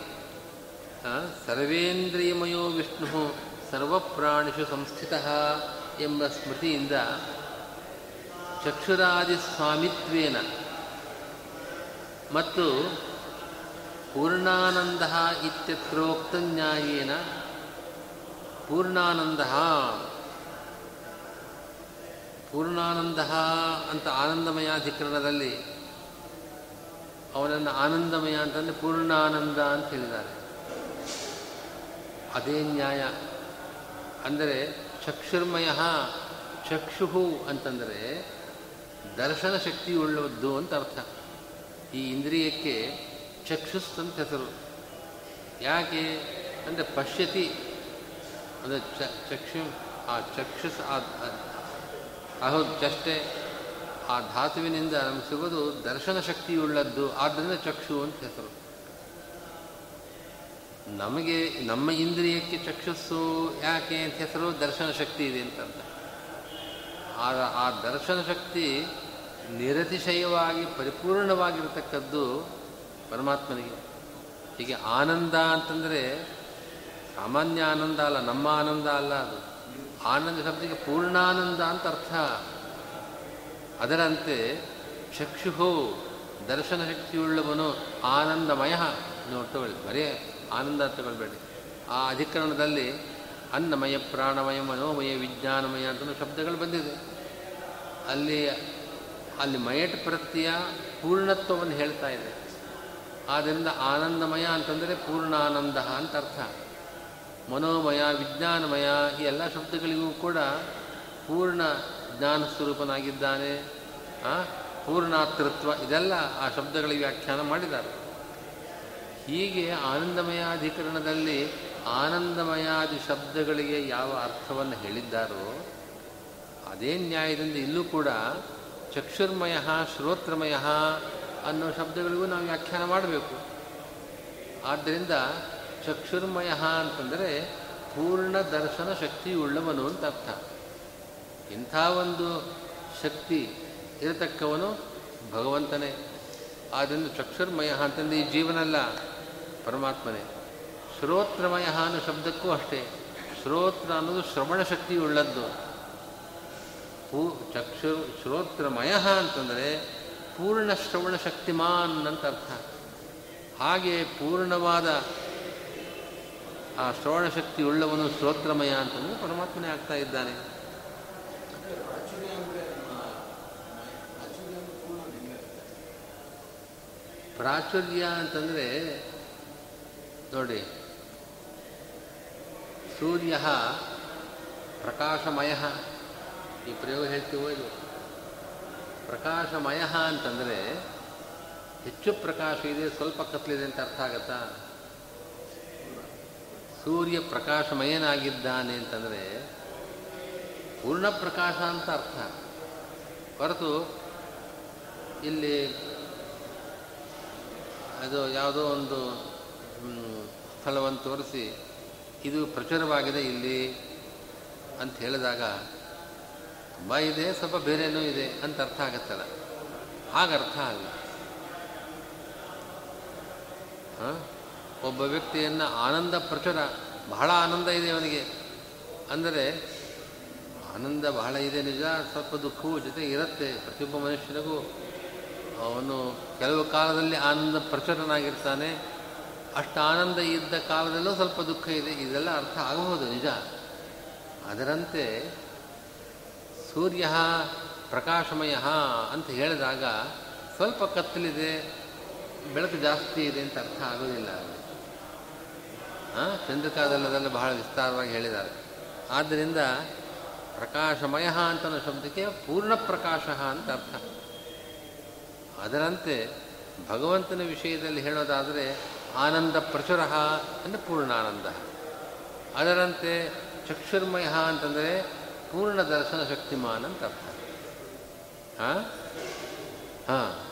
ಸರ್ವೇಂದ್ರಿಯಮಯೋ ವಿಷ್ಣು ಸರ್ವಪ್ರಾಣಿಷು ಸಂಸ್ಥಿತ ಎಂಬ ಸ್ಮೃತಿಯಿಂದ ಚಕ್ಷುರಾದಿ ಸ್ವಾಮಿತ್ವೇನ. ಮತ್ತು ಪೂರ್ಣಾನಂದ ಇತ್ಯತ್ರೋಕ್ತ ನ್ಯಾಯೇನ. ಪೂರ್ಣಾನಂದ. ಪೂರ್ಣಾನಂದ ಅಂತ ಆನಂದಮಯಾಧಿಕರಣದಲ್ಲಿ ಅವನನ್ನು ಆನಂದಮಯ ಅಂತಂದರೆ ಪೂರ್ಣಾನಂದ ಅಂತ ಹೇಳಿದ್ದಾರೆ. ಅದೇ ನ್ಯಾಯ. ಅಂದರೆ ಚಕ್ಷುರ್ಮಯ ಚಕ್ಷು ಅಂತಂದರೆ ದರ್ಶನ ಶಕ್ತಿ ಶಕ್ತಿಯುಳ್ಳದ್ದು ಅಂತ ಅರ್ಥ. ಈ ಇಂದ್ರಿಯಕ್ಕೆ ಚಕ್ಷುಸ್ ಅಂತ ಹೆಸರು. ಯಾಕೆ ಅಂದರೆ ಪಶ್ಯತಿ, ಅಂದರೆ ಚಕ್ಷು, ಆ ಚಕ್ಷುಸ್, ಆ ಹೌದು ಚಷ್ಟೆ, ಆ ಧಾತುವಿನಿಂದ ನಮ್ಗೆ ಸಿಗೋದು ದರ್ಶನ ಶಕ್ತಿಯುಳ್ಳದ್ದು ಆದ್ದರಿಂದ ಚಕ್ಷು ಅಂತ ಹೆಸರು. ನಮಗೆ, ನಮ್ಮ ಇಂದ್ರಿಯಕ್ಕೆ ಚಕ್ಷುಸ್ಸು ಯಾಕೆ ಅಂತ ಹೆಸರು ದರ್ಶನ ಶಕ್ತಿ ಇದೆ ಅಂತ ಆ ಆ ದರ್ಶನ ಶಕ್ತಿ ನಿರತಿಶಯವಾಗಿ ಪರಿಪೂರ್ಣವಾಗಿರತಕ್ಕದ್ದು ಪರಮಾತ್ಮನಿಗೆ. ಹೀಗೆ ಆನಂದ ಅಂತಂದರೆ ಸಾಮಾನ್ಯ ಆನಂದ ಅಲ್ಲ, ನಮ್ಮ ಆನಂದ ಅಲ್ಲ ಅದು. ಆನಂದ ಶಬ್ದಕ್ಕೆ ಪೂರ್ಣಾನಂದ ಅಂತ ಅರ್ಥ. ಅದರಂತೆ ಚಕ್ಷುಹು ದರ್ಶನ ಶಕ್ತಿಯುಳ್ಳವನು ಆನಂದಮಯ. ನೋಡಿ ತಗೊಳ್ಳಿ, ಬರೀ ಆನಂದ ತಗೊಳ್ಬೇಡಿ. ಆ ಅಧಿಕರಣದಲ್ಲಿ ಅನ್ನಮಯ ಪ್ರಾಣಮಯ ಮನೋಮಯ ವಿಜ್ಞಾನಮಯ ಅಂತ ಶಬ್ದಗಳು ಬಂದಿದೆ. ಅಲ್ಲಿ ಅಲ್ಲಿ ಮಯಟ್ ಪ್ರತ್ಯಯ ಪೂರ್ಣತ್ವವನ್ನು ಹೇಳ್ತಾ ಇದೆ. ಆದ್ದರಿಂದ ಆನಂದಮಯ ಅಂತಂದರೆ ಪೂರ್ಣಾನಂದ ಅಂತ ಅರ್ಥ. ಮನೋಮಯ, ವಿಜ್ಞಾನಮಯ, ಈ ಎಲ್ಲ ಶಬ್ದಗಳಿಗೂ ಕೂಡ ಪೂರ್ಣ ಜ್ಞಾನ ಸ್ವರೂಪನಾಗಿದ್ದಾನೆ. ಪೂರ್ಣಾತೃತ್ವ ಇದೆಲ್ಲ ಆ ಶಬ್ದಗಳಿಗೆ ವ್ಯಾಖ್ಯಾನ ಮಾಡಿದ್ದಾರೆ. ಹೀಗೆ ಆನಂದಮಯಾಧಿಕರಣದಲ್ಲಿ ಆನಂದಮಯಾದಿ ಶಬ್ದಗಳಿಗೆ ಯಾವ ಅರ್ಥವನ್ನು ಹೇಳಿದ್ದಾರೋ, ಅದೇ ನ್ಯಾಯದಿಂದ ಇಲ್ಲೂ ಕೂಡ ಚಕ್ಷುರ್ಮಯ, ಶ್ರೋತ್ರಮಯ ಅನ್ನೋ ಶಬ್ದಗಳಿಗೂ ನಾವು ವ್ಯಾಖ್ಯಾನ ಮಾಡಬೇಕು. ಆದ್ದರಿಂದ ಚಕ್ಷುರ್ಮಯ ಅಂತಂದರೆ ಪೂರ್ಣ ದರ್ಶನ ಶಕ್ತಿಯುಳ್ಳವನು ಅಂತ ಅರ್ಥ. ಇಂಥ ಒಂದು ಶಕ್ತಿ ಇರತಕ್ಕವನು ಭಗವಂತನೇ. ಆದ್ದರಿಂದ ಚಕ್ಷುರ್ಮಯ ಅಂತಂದು ಈ ಜೀವನಲ್ಲ, ಪರಮಾತ್ಮನೇ. ಶ್ರೋತ್ರಮಯ ಅನ್ನೋ ಶಬ್ದಕ್ಕೂ ಅಷ್ಟೇ. ಶ್ರೋತ್ರ ಅನ್ನೋದು ಶ್ರವಣ ಶಕ್ತಿ ಉಳ್ಳದ್ದು ಪೂ ಚಕ್ಷು ಶ್ರೋತ್ರಮಯ ಅಂತಂದರೆ ಪೂರ್ಣ ಶ್ರವಣ ಶಕ್ತಿಮಾನ್ ಅಂತ ಅರ್ಥ. ಹಾಗೆ ಪೂರ್ಣವಾದ ಆ ಶ್ರವಣ ಶಕ್ತಿ ಉಳ್ಳವನು ಶ್ರೋತ್ರಮಯ ಅಂತಂದರೆ ಪರಮಾತ್ಮನೇ ಆಗ್ತಾ ಇದ್ದಾನೆ. ಪ್ರಾಚುರ್ಯ ಅಂತಂದರೆ ನೋಡಿ, ಸೂರ್ಯ ಪ್ರಕಾಶಮಯ ಈ ಪ್ರಯೋಗ ಹೇಳ್ತೀವೋ ಇದು ಪ್ರಕಾಶಮಯ ಅಂತಂದರೆ ಹೆಚ್ಚು ಪ್ರಕಾಶ ಇದೆ, ಸ್ವಲ್ಪ ಕತ್ಲಿದೆ ಅಂತ ಅರ್ಥ ಆಗತ್ತಾ? ಸೂರ್ಯ ಪ್ರಕಾಶಮಯನಾಗಿದ್ದಾನೆ ಅಂತಂದರೆ ಪೂರ್ಣ ಪ್ರಕಾಶ ಅಂತ ಅರ್ಥ. ಹೊರತು ಇಲ್ಲಿ ಅದು ಯಾವುದೋ ಒಂದು ಸ್ಥಳವನ್ನು ತೋರಿಸಿ ಇದು ಪ್ರಚುರವಾಗಿದೆ ಇಲ್ಲಿ ಅಂತ ಹೇಳಿದಾಗ ತುಂಬ ಇದೆ, ಸ್ವಲ್ಪ ಬೇರೆನೂ ಇದೆ ಅಂತ ಅರ್ಥ ಆಗತ್ತಲ್ಲ? ಹಾಗೆ ಅರ್ಥ ಅಲ್ಲ ಒಬ್ಬ ವ್ಯಕ್ತಿಯನ್ನು ಆನಂದ ಪ್ರಚುರ ಬಹಳ ಆನಂದ ಇದೆ ಅವನಿಗೆ. ಅಂದರೆ, ಆನಂದ ಬಹಳ ಇದೆ ನಿಜ, ಸ್ವಲ್ಪ ದುಃಖವೂ ಜೊತೆ ಇರುತ್ತೆ. ಪ್ರತಿಯೊಬ್ಬ ಮನುಷ್ಯನಿಗೂ ಅವನು ಕೆಲವು ಕಾಲದಲ್ಲಿ ಆನಂದ ಪ್ರಚುರನಾಗಿರ್ತಾನೆ ಅಷ್ಟು ಆನಂದ ಇದ್ದ ಕಾಲದಲ್ಲೂ ಸ್ವಲ್ಪ ದುಃಖ ಇದೆ. ಇದೆಲ್ಲ ಅರ್ಥ ಆಗಬಹುದು ನಿಜ. ಅದರಂತೆ ಸೂರ್ಯ ಪ್ರಕಾಶಮಯ ಅಂತ ಹೇಳಿದಾಗ ಸ್ವಲ್ಪ ಕತ್ತಲಿದೆ, ಬೆಳಕು ಜಾಸ್ತಿ ಇದೆ ಅಂತ ಅರ್ಥ ಆಗೋದಿಲ್ಲ ಚಂದ್ರಿಕಾದಲ್ಲಿ ಅದನ್ನು ಬಹಳ ವಿಸ್ತಾರವಾಗಿ ಹೇಳಿದ್ದಾರೆ. ಆದ್ದರಿಂದ ಪ್ರಕಾಶಮಯ ಅಂತ ಶಬ್ದಕ್ಕೆ ಪೂರ್ಣ ಪ್ರಕಾಶ ಅಂತ ಅರ್ಥ. ಅದರಂತೆ ಭಗವಂತನ ವಿಷಯದಲ್ಲಿ ಹೇಳೋದಾದರೆ ಆನಂದ ಪ್ರಚುರ ಅಂದರೆ ಪೂರ್ಣಾನಂದ. ಅದರಂತೆ ಚಕ್ಷುರ್ಮಯ ಅಂತಂದರೆ ಪೂರ್ಣ ದರ್ಶನ ಶಕ್ತಿಮಾನ್ ಅಂತ ಅರ್ಥ. ಹಾಂ? ಹಾಂ.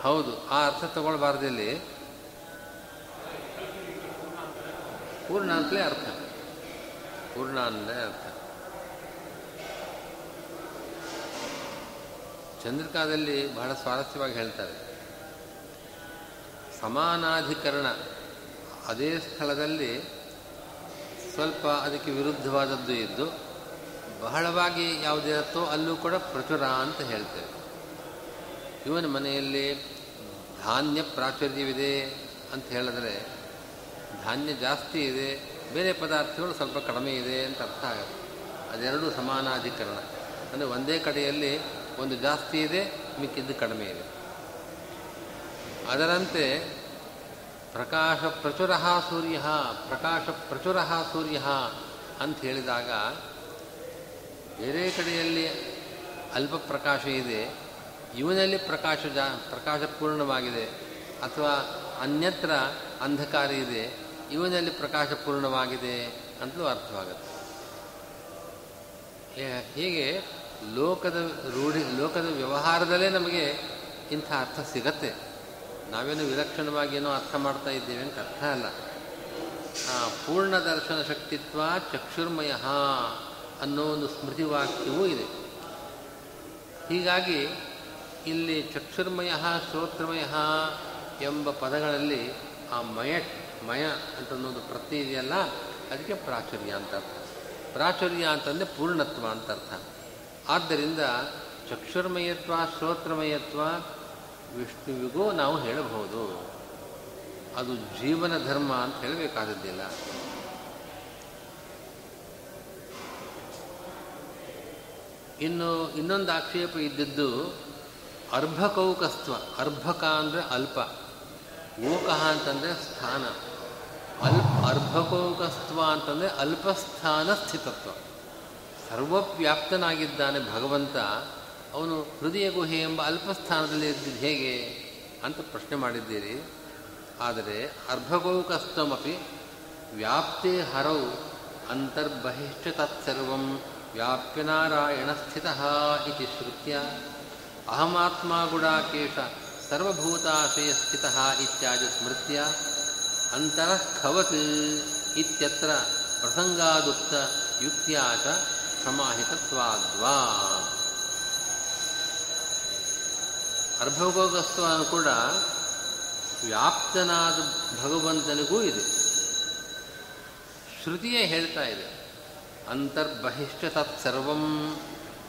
ಹೌದು, ಆ ಅರ್ಥ ತಗೊಳ್ಬಾರ್ದಲ್ಲಿ ಪೂರ್ಣ ಅಂತಲೇ ಅರ್ಥ. ಪೂರ್ಣ ಅಂದರೆ ಅರ್ಥ. ಚಂದ್ರಿಕಾದಲ್ಲಿ ಬಹಳ ಸ್ವಾರಸ್ಯವಾಗಿ ಹೇಳ್ತಾರೆ. ಸಮಾನಾಧಿಕರಣ, ಅದೇ ಸ್ಥಳದಲ್ಲಿ ಸ್ವಲ್ಪ ಅದಕ್ಕೆ ವಿರುದ್ಧವಾದದ್ದು ಇದ್ದು, ಬಹಳವಾಗಿ ಯಾವುದಿರುತ್ತೋ ಅಲ್ಲೂ ಕೂಡ ಪ್ರಚುರ ಅಂತ ಹೇಳ್ತೇವೆ. ಇವನ ಮನೆಯಲ್ಲಿ ಧಾನ್ಯ ಪ್ರಾಚುರ್ಯವಿದೆ ಅಂತ ಹೇಳಿದ್ರೆ, ಧಾನ್ಯ ಜಾಸ್ತಿ ಇದೆ, ಬೇರೆ ಪದಾರ್ಥಗಳು ಸ್ವಲ್ಪ ಕಡಿಮೆ ಇದೆ ಅಂತ ಅರ್ಥ ಆಗುತ್ತೆ. ಅದೆರಡೂ ಸಮಾನಾಧಿಕರಣ. ಅಂದರೆ ಒಂದೇ ಕಡೆಯಲ್ಲಿ ಒಂದು ಜಾಸ್ತಿ ಇದೆ, ಮಿಕ್ಕಿದ್ದು ಕಡಿಮೆ ಇದೆ. ಅದರಂತೆ ಪ್ರಕಾಶ ಪ್ರಚುರ ಸೂರ್ಯ ಪ್ರಕಾಶ ಪ್ರಚುರ ಸೂರ್ಯ ಅಂತ ಹೇಳಿದಾಗ ಬೇರೆ ಕಡೆಯಲ್ಲಿ ಅಲ್ಪ ಪ್ರಕಾಶ ಇದೆ, ಇವನಲ್ಲಿ ಪ್ರಕಾಶ ಜಾ ಪ್ರಕಾಶಪೂರ್ಣವಾಗಿದೆ ಅಥವಾ ಅನ್ಯತ್ರ ಅಂಧಕಾರ ಇದೆ, ಇವನಲ್ಲಿ ಪ್ರಕಾಶಪೂರ್ಣವಾಗಿದೆ ಅಂತಲೂ ಅರ್ಥವಾಗುತ್ತೆ. ಹೀಗೆ ಲೋಕದ ರೂಢಿ, ಲೋಕದ ವ್ಯವಹಾರದಲ್ಲೇ ನಮಗೆ ಇಂಥ ಅರ್ಥ ಸಿಗತ್ತೆ. ನಾವೇನು ವಿಲಕ್ಷಣವಾಗಿ ಏನೋ ಅರ್ಥ ಮಾಡ್ತಾ ಇದ್ದೇವೆ ಅಂತ ಅರ್ಥ ಅಲ್ಲ. ಪೂರ್ಣ ದರ್ಶನ ಶಕ್ತಿತ್ವ ಚಕ್ಷುರ್ಮಯ ಅನ್ನೋ ಒಂದು ಸ್ಮೃತಿ ವಾಕ್ಯವೂ ಇದೆ. ಹೀಗಾಗಿ ಇಲ್ಲಿ ಚಕ್ಷುರ್ಮಯ ಶ್ರೋತ್ರಮಯ ಎಂಬ ಪದಗಳಲ್ಲಿ ಆ ಮಯ ಮಯ ಅಂತ ಅನ್ನೋದು ಪ್ರತಿ ಇದೆಯಲ್ಲ, ಅದಕ್ಕೆ ಪ್ರಾಚುರ್ಯ ಅಂತ ಅರ್ಥ. ಪ್ರಾಚುರ್ಯ ಅಂತಂದರೆ ಪೂರ್ಣತ್ವ ಅಂತ ಅರ್ಥ. ಆದ್ದರಿಂದ ಚಕ್ಷುರ್ಮಯತ್ವ, ಶ್ರೋತ್ರಮಯತ್ವ ವಿಷ್ಣುವಿಗೂ ನಾವು ಹೇಳಬಹುದು. ಅದು ಜೀವನ ಧರ್ಮ ಅಂತ ಹೇಳಬೇಕಾದದ್ದಿಲ್ಲ. ಇನ್ನು ಇನ್ನೊಂದು ಆಕ್ಷೇಪ ಇದ್ದಿದ್ದು ಅರ್ಭಕೌಕಸ್ತ್ವ. ಅರ್ಭಕ ಅಂದರೆ ಅಲ್ಪ. ಓಕಃ ಅಂತಂದರೆ ಸ್ಥಾನ. ಅಲ್ಪ ಅರ್ಭಕೌಕಸ್ತ್ವ ಅಂತಂದರೆ ಅಲ್ಪಸ್ಥಾನ ಸ್ಥಿತತ್ವ. ಸರ್ವವ್ಯಾಪ್ತನಾಗಿದ್ದಾನೆ ಭಗವಂತ. ಅವನು ಹೃದಯ ಗುಹೆ ಎಂಬ ಅಲ್ಪಸ್ಥಾನದಲ್ಲಿ ಇದ್ದಿದ್ದು ಹೇಗೆ ಅಂತ ಪ್ರಶ್ನೆ ಮಾಡಿದ್ದೀರಿ. ಆದರೆ ಅರ್ಭಗೋಕಸ್ತಮಿ ವ್ಯಾಪ್ತಿ ಹರೌ ಅಂತರ್ಬಹಿಶ್ಚ ತತ್ಸರ್ವಂ ವ್ಯಾಪ್ಯ ನಾರಾಯಣ ಸ್ಥಿತ ಇತಿ ಶ್ರುತ್ಯ ಅಹಮಾತ್ಮ ಗುಡಾಕೇಶ ಸರ್ವಭೂತಾಶಯ ಸ್ಥಿತ ಇತ್ಯಾದಿ ಸ್ಮೃತ್ಯ ಅಂತರಃ ಖವತ್ ಇತ್ಯತ್ರ ಪ್ರಸಂಗಾದುಕ್ತ ಯುಕ್ತಿಯ ಸಮಾಹಿತತ್ವಾದ್ವಾ ಅರ್ಭಗೋಗಸ್ತ್ವ ಕೂಡ ವ್ಯಾಪ್ತನಾದ ಭಗವಂತನಿಗೂ ಇದೆ. ಶ್ರುತಿಯೇ ಹೇಳ್ತಾ ಇದೆ ಅಂತರ್ಬಹಿಷ್ಠ ತತ್ಸರ್ವಂ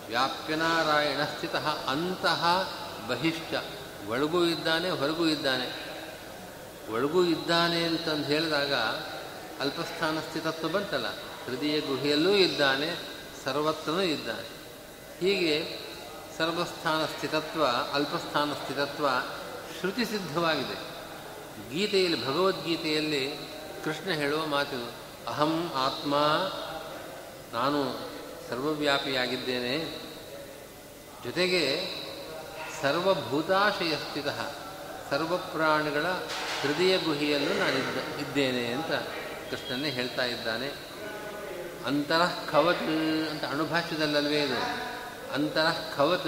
ವ್ಯಾಪ್ಯನಾರಾಯಣ ಸ್ಥಿತ ಅಂತಹ ಬಹಿಷ್ಠ, ಒಳಗೂ ಇದ್ದಾನೆ, ಹೊರಗೂ ಇದ್ದಾನೆ. ಒಳಗೂ ಇದ್ದಾನೆ ಅಂತಂದು ಹೇಳಿದಾಗ ಅಲ್ಪಸ್ಥಾನ ಸ್ಥಿತತ್ವ ಬಂತಲ್ಲ, ಹೃದಯ ಗುಹೆಯಲ್ಲೂ ಇದ್ದಾನೆ, ಸರ್ವತ್ರನೂ ಇದ್ದಾನೆ. ಹೀಗೆ ಸರ್ವಸ್ಥಾನ ಸ್ಥಿತತ್ವ, ಅಲ್ಪಸ್ಥಾನ ಸ್ಥಿತತ್ವ ಶ್ರುತಿ ಸಿದ್ಧವಾಗಿದೆ ಗೀತೆಯಲ್ಲಿ, ಭಗವದ್ಗೀತೆಯಲ್ಲಿ ಕೃಷ್ಣ ಹೇಳುವ ಮಾತು, ಅಹಂ ಆತ್ಮ, ನಾನು ಸರ್ವವ್ಯಾಪಿಯಾಗಿದ್ದೇನೆ. ಜೊತೆಗೆ ಸರ್ವಭೂತಾಶಯ ಸ್ಥಿತ ಸರ್ವ ಪ್ರಾಣಿಗಳ ಹೃದಯ ಗುಹಿಯಲ್ಲೂ ನಾನಿದ್ದ ಇದ್ದೇನೆ ಅಂತ ಕೃಷ್ಣನೇ ಹೇಳ್ತಾ ಇದ್ದಾನೆ. ಅಂತರಃ ಕವತ್ ಅಂತ ಅಣುಭಾಷ್ಯದಲ್ಲಲ್ವೇ ಇದು. ಅಂತರಃ ಖವತ್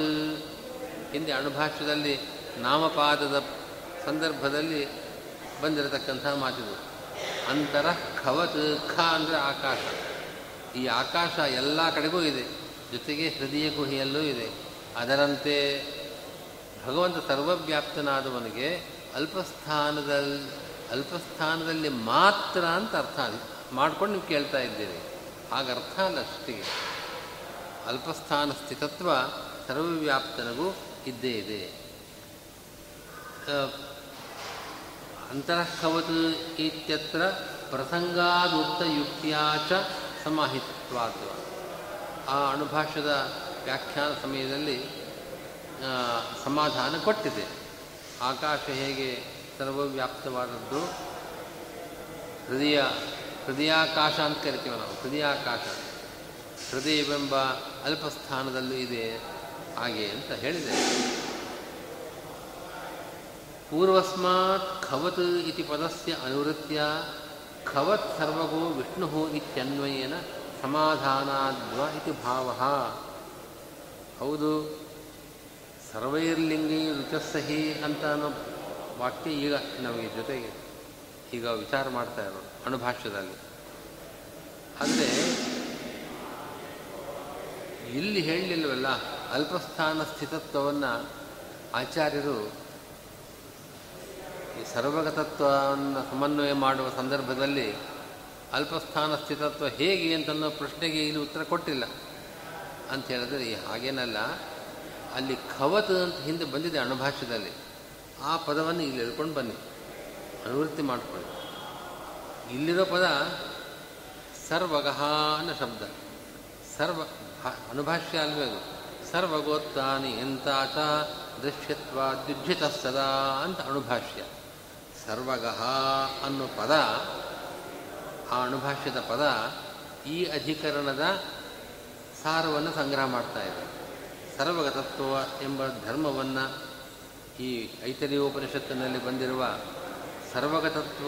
ಹಿಂದೆ ಅಣುಭಾಷ್ಯದಲ್ಲಿ ನಾಮಪಾದದ ಸಂದರ್ಭದಲ್ಲಿ ಬಂದಿರತಕ್ಕಂಥ ಮಾತಿದು. ಅಂತರಃಖವತ್ ಖ ಅಂದರೆ ಆಕಾಶ. ಈ ಆಕಾಶ ಎಲ್ಲ ಕಡೆಗೂ ಇದೆ. ಜೊತೆಗೆ ಹೃದಯ ಗುಹೆಯಲ್ಲೂ ಇದೆ. ಅದರಂತೆ ಭಗವಂತ ಸರ್ವವ್ಯಾಪ್ತನಾದವನಿಗೆ ಅಲ್ಪಸ್ಥಾನದಲ್ಲಿ ಅಲ್ಪಸ್ಥಾನದಲ್ಲಿ ಮಾತ್ರ ಅಂತ ಅರ್ಥ ಮಾಡ್ಕೊಂಡು ನೀವು ಕೇಳ್ತಾ ಇದ್ದೀರಿ. ಆಗ ಅರ್ಥ ಅಲ್ಲ ಅಷ್ಟಿಗೆ ಅಲ್ಪಸ್ಥಾನ ಸ್ಥಿತತ್ವ ಸರ್ವವ್ಯಾಪ್ತನಿಗೂ ಇದ್ದೇ ಇದೆ ಅಂತರಃವತ್ ಇತ್ಯತ್ರ ಪ್ರಸಂಗಾದುಕ್ತಯುಕ್ತಿಯ ಚ ಸಮಾಹಿತತ್ವಾದ ಆ ಅಣುಭಾಷ್ಯದ ವ್ಯಾಖ್ಯಾನ ಸಮಯದಲ್ಲಿ ಸಮಾಧಾನ ಕೊಟ್ಟಿದೆ. ಆಕಾಶ ಹೇಗೆ ಸರ್ವವ್ಯಾಪ್ತವಾದದ್ದು? ಹೃದಯ ಹೃದಯಾಕಾಶ ಅಂತ ಕರಿತೀವಿ ನಾವು ಹೃದಯಾಕಾಶ ಹೃದಯವೆಂಬ ಅಲ್ಪಸ್ಥಾನದಲ್ಲೂ ಇದೆ ಹಾಗೆ ಅಂತ ಹೇಳಿದೆ. ಪೂರ್ವಸ್ಮಾತ್ ಖವತ್ ಇತಿ ಪದಸ್ಯ ಅನುವೃತ್ಯ, ಖವತ್ ಸರ್ವಗೋ ವಿಷ್ಣು ಇತ್ಯನ್ವಯೇನ ಸಮಾಧಾನಾದ್ವ ಇತಿ ಭಾವ. ಹೌದು, ಸರ್ವೈರ್ಲಿಂಗಿ ರುಚಸ್ಸಹಿ ಅಂತ ಅನ್ನೋ ವಾಕ್ಯ ಈಗ ನಮಗೆ ಜೊತೆಗೆ ಈಗ ವಿಚಾರ ಮಾಡ್ತಾ ಇರೋದು ಅಣುಭಾಷ್ಯದಲ್ಲಿ. ಆದರೆ ಇಲ್ಲಿ ಹೇಳಲಿಲ್ವಲ್ಲ ಅಲ್ಪಸ್ಥಾನ ಸ್ಥಿತತ್ವವನ್ನು ಆಚಾರ್ಯರು ಈ ಸರ್ವಗತತ್ವವನ್ನು ಸಮನ್ವಯ ಮಾಡುವ ಸಂದರ್ಭದಲ್ಲಿ ಅಲ್ಪಸ್ಥಾನ ಸ್ಥಿತತ್ವ ಹೇಗೆ ಅಂತನ್ನೋ ಪ್ರಶ್ನೆಗೆ ಇಲ್ಲಿ ಉತ್ತರ ಕೊಟ್ಟಿಲ್ಲ. ಅಂತ ಹೇಳಿದ್ರೆ ಹಾಗೇನಲ್ಲ, ಅಲ್ಲಿ ಖವತ್ ಅಂತ ಹಿಂದೆ ಬಂದಿದೆ ಅಣುಭಾಷ್ಯದಲ್ಲಿ. ಆ ಪದವನ್ನು ಇಲ್ಲಿ ಎಳ್ಕೊಂಡು ಬನ್ನಿ, ಅನುವೃತ್ತಿ ಮಾಡಿಕೊಳ್ಳಿ. ಇಲ್ಲಿರೋ ಪದ ಸರ್ವಗಹ ಅನ್ನೋ ಶಬ್ದ. ಸರ್ವ ಅನುಭಾಷ್ಯ ಅಲ್ವೇ ಅದು? ಸರ್ವಗೋತ್ತಾನಿ ಎಂತಾಚ ದೃಶ್ಯತ್ವ ದ್ಯುಜ್ಜಿತ ಸದಾ ಅಂತ ಅಣುಭಾಷ್ಯ ಸರ್ವಗಹ ಅನ್ನೋ ಪದ, ಆ ಅಣುಭಾಷ್ಯದ ಪದ ಈ ಅಧಿಕರಣದ ಸಾರವನ್ನು ಸಂಗ್ರಹ ಮಾಡ್ತಾ ಇದೆ. ಸರ್ವಗತತ್ವ ಎಂಬ ಧರ್ಮವನ್ನು ಈ ಐತರಿಯೋಪನಿಷತ್ತಿನಲ್ಲಿ ಬಂದಿರುವ ಸರ್ವಗತತ್ವ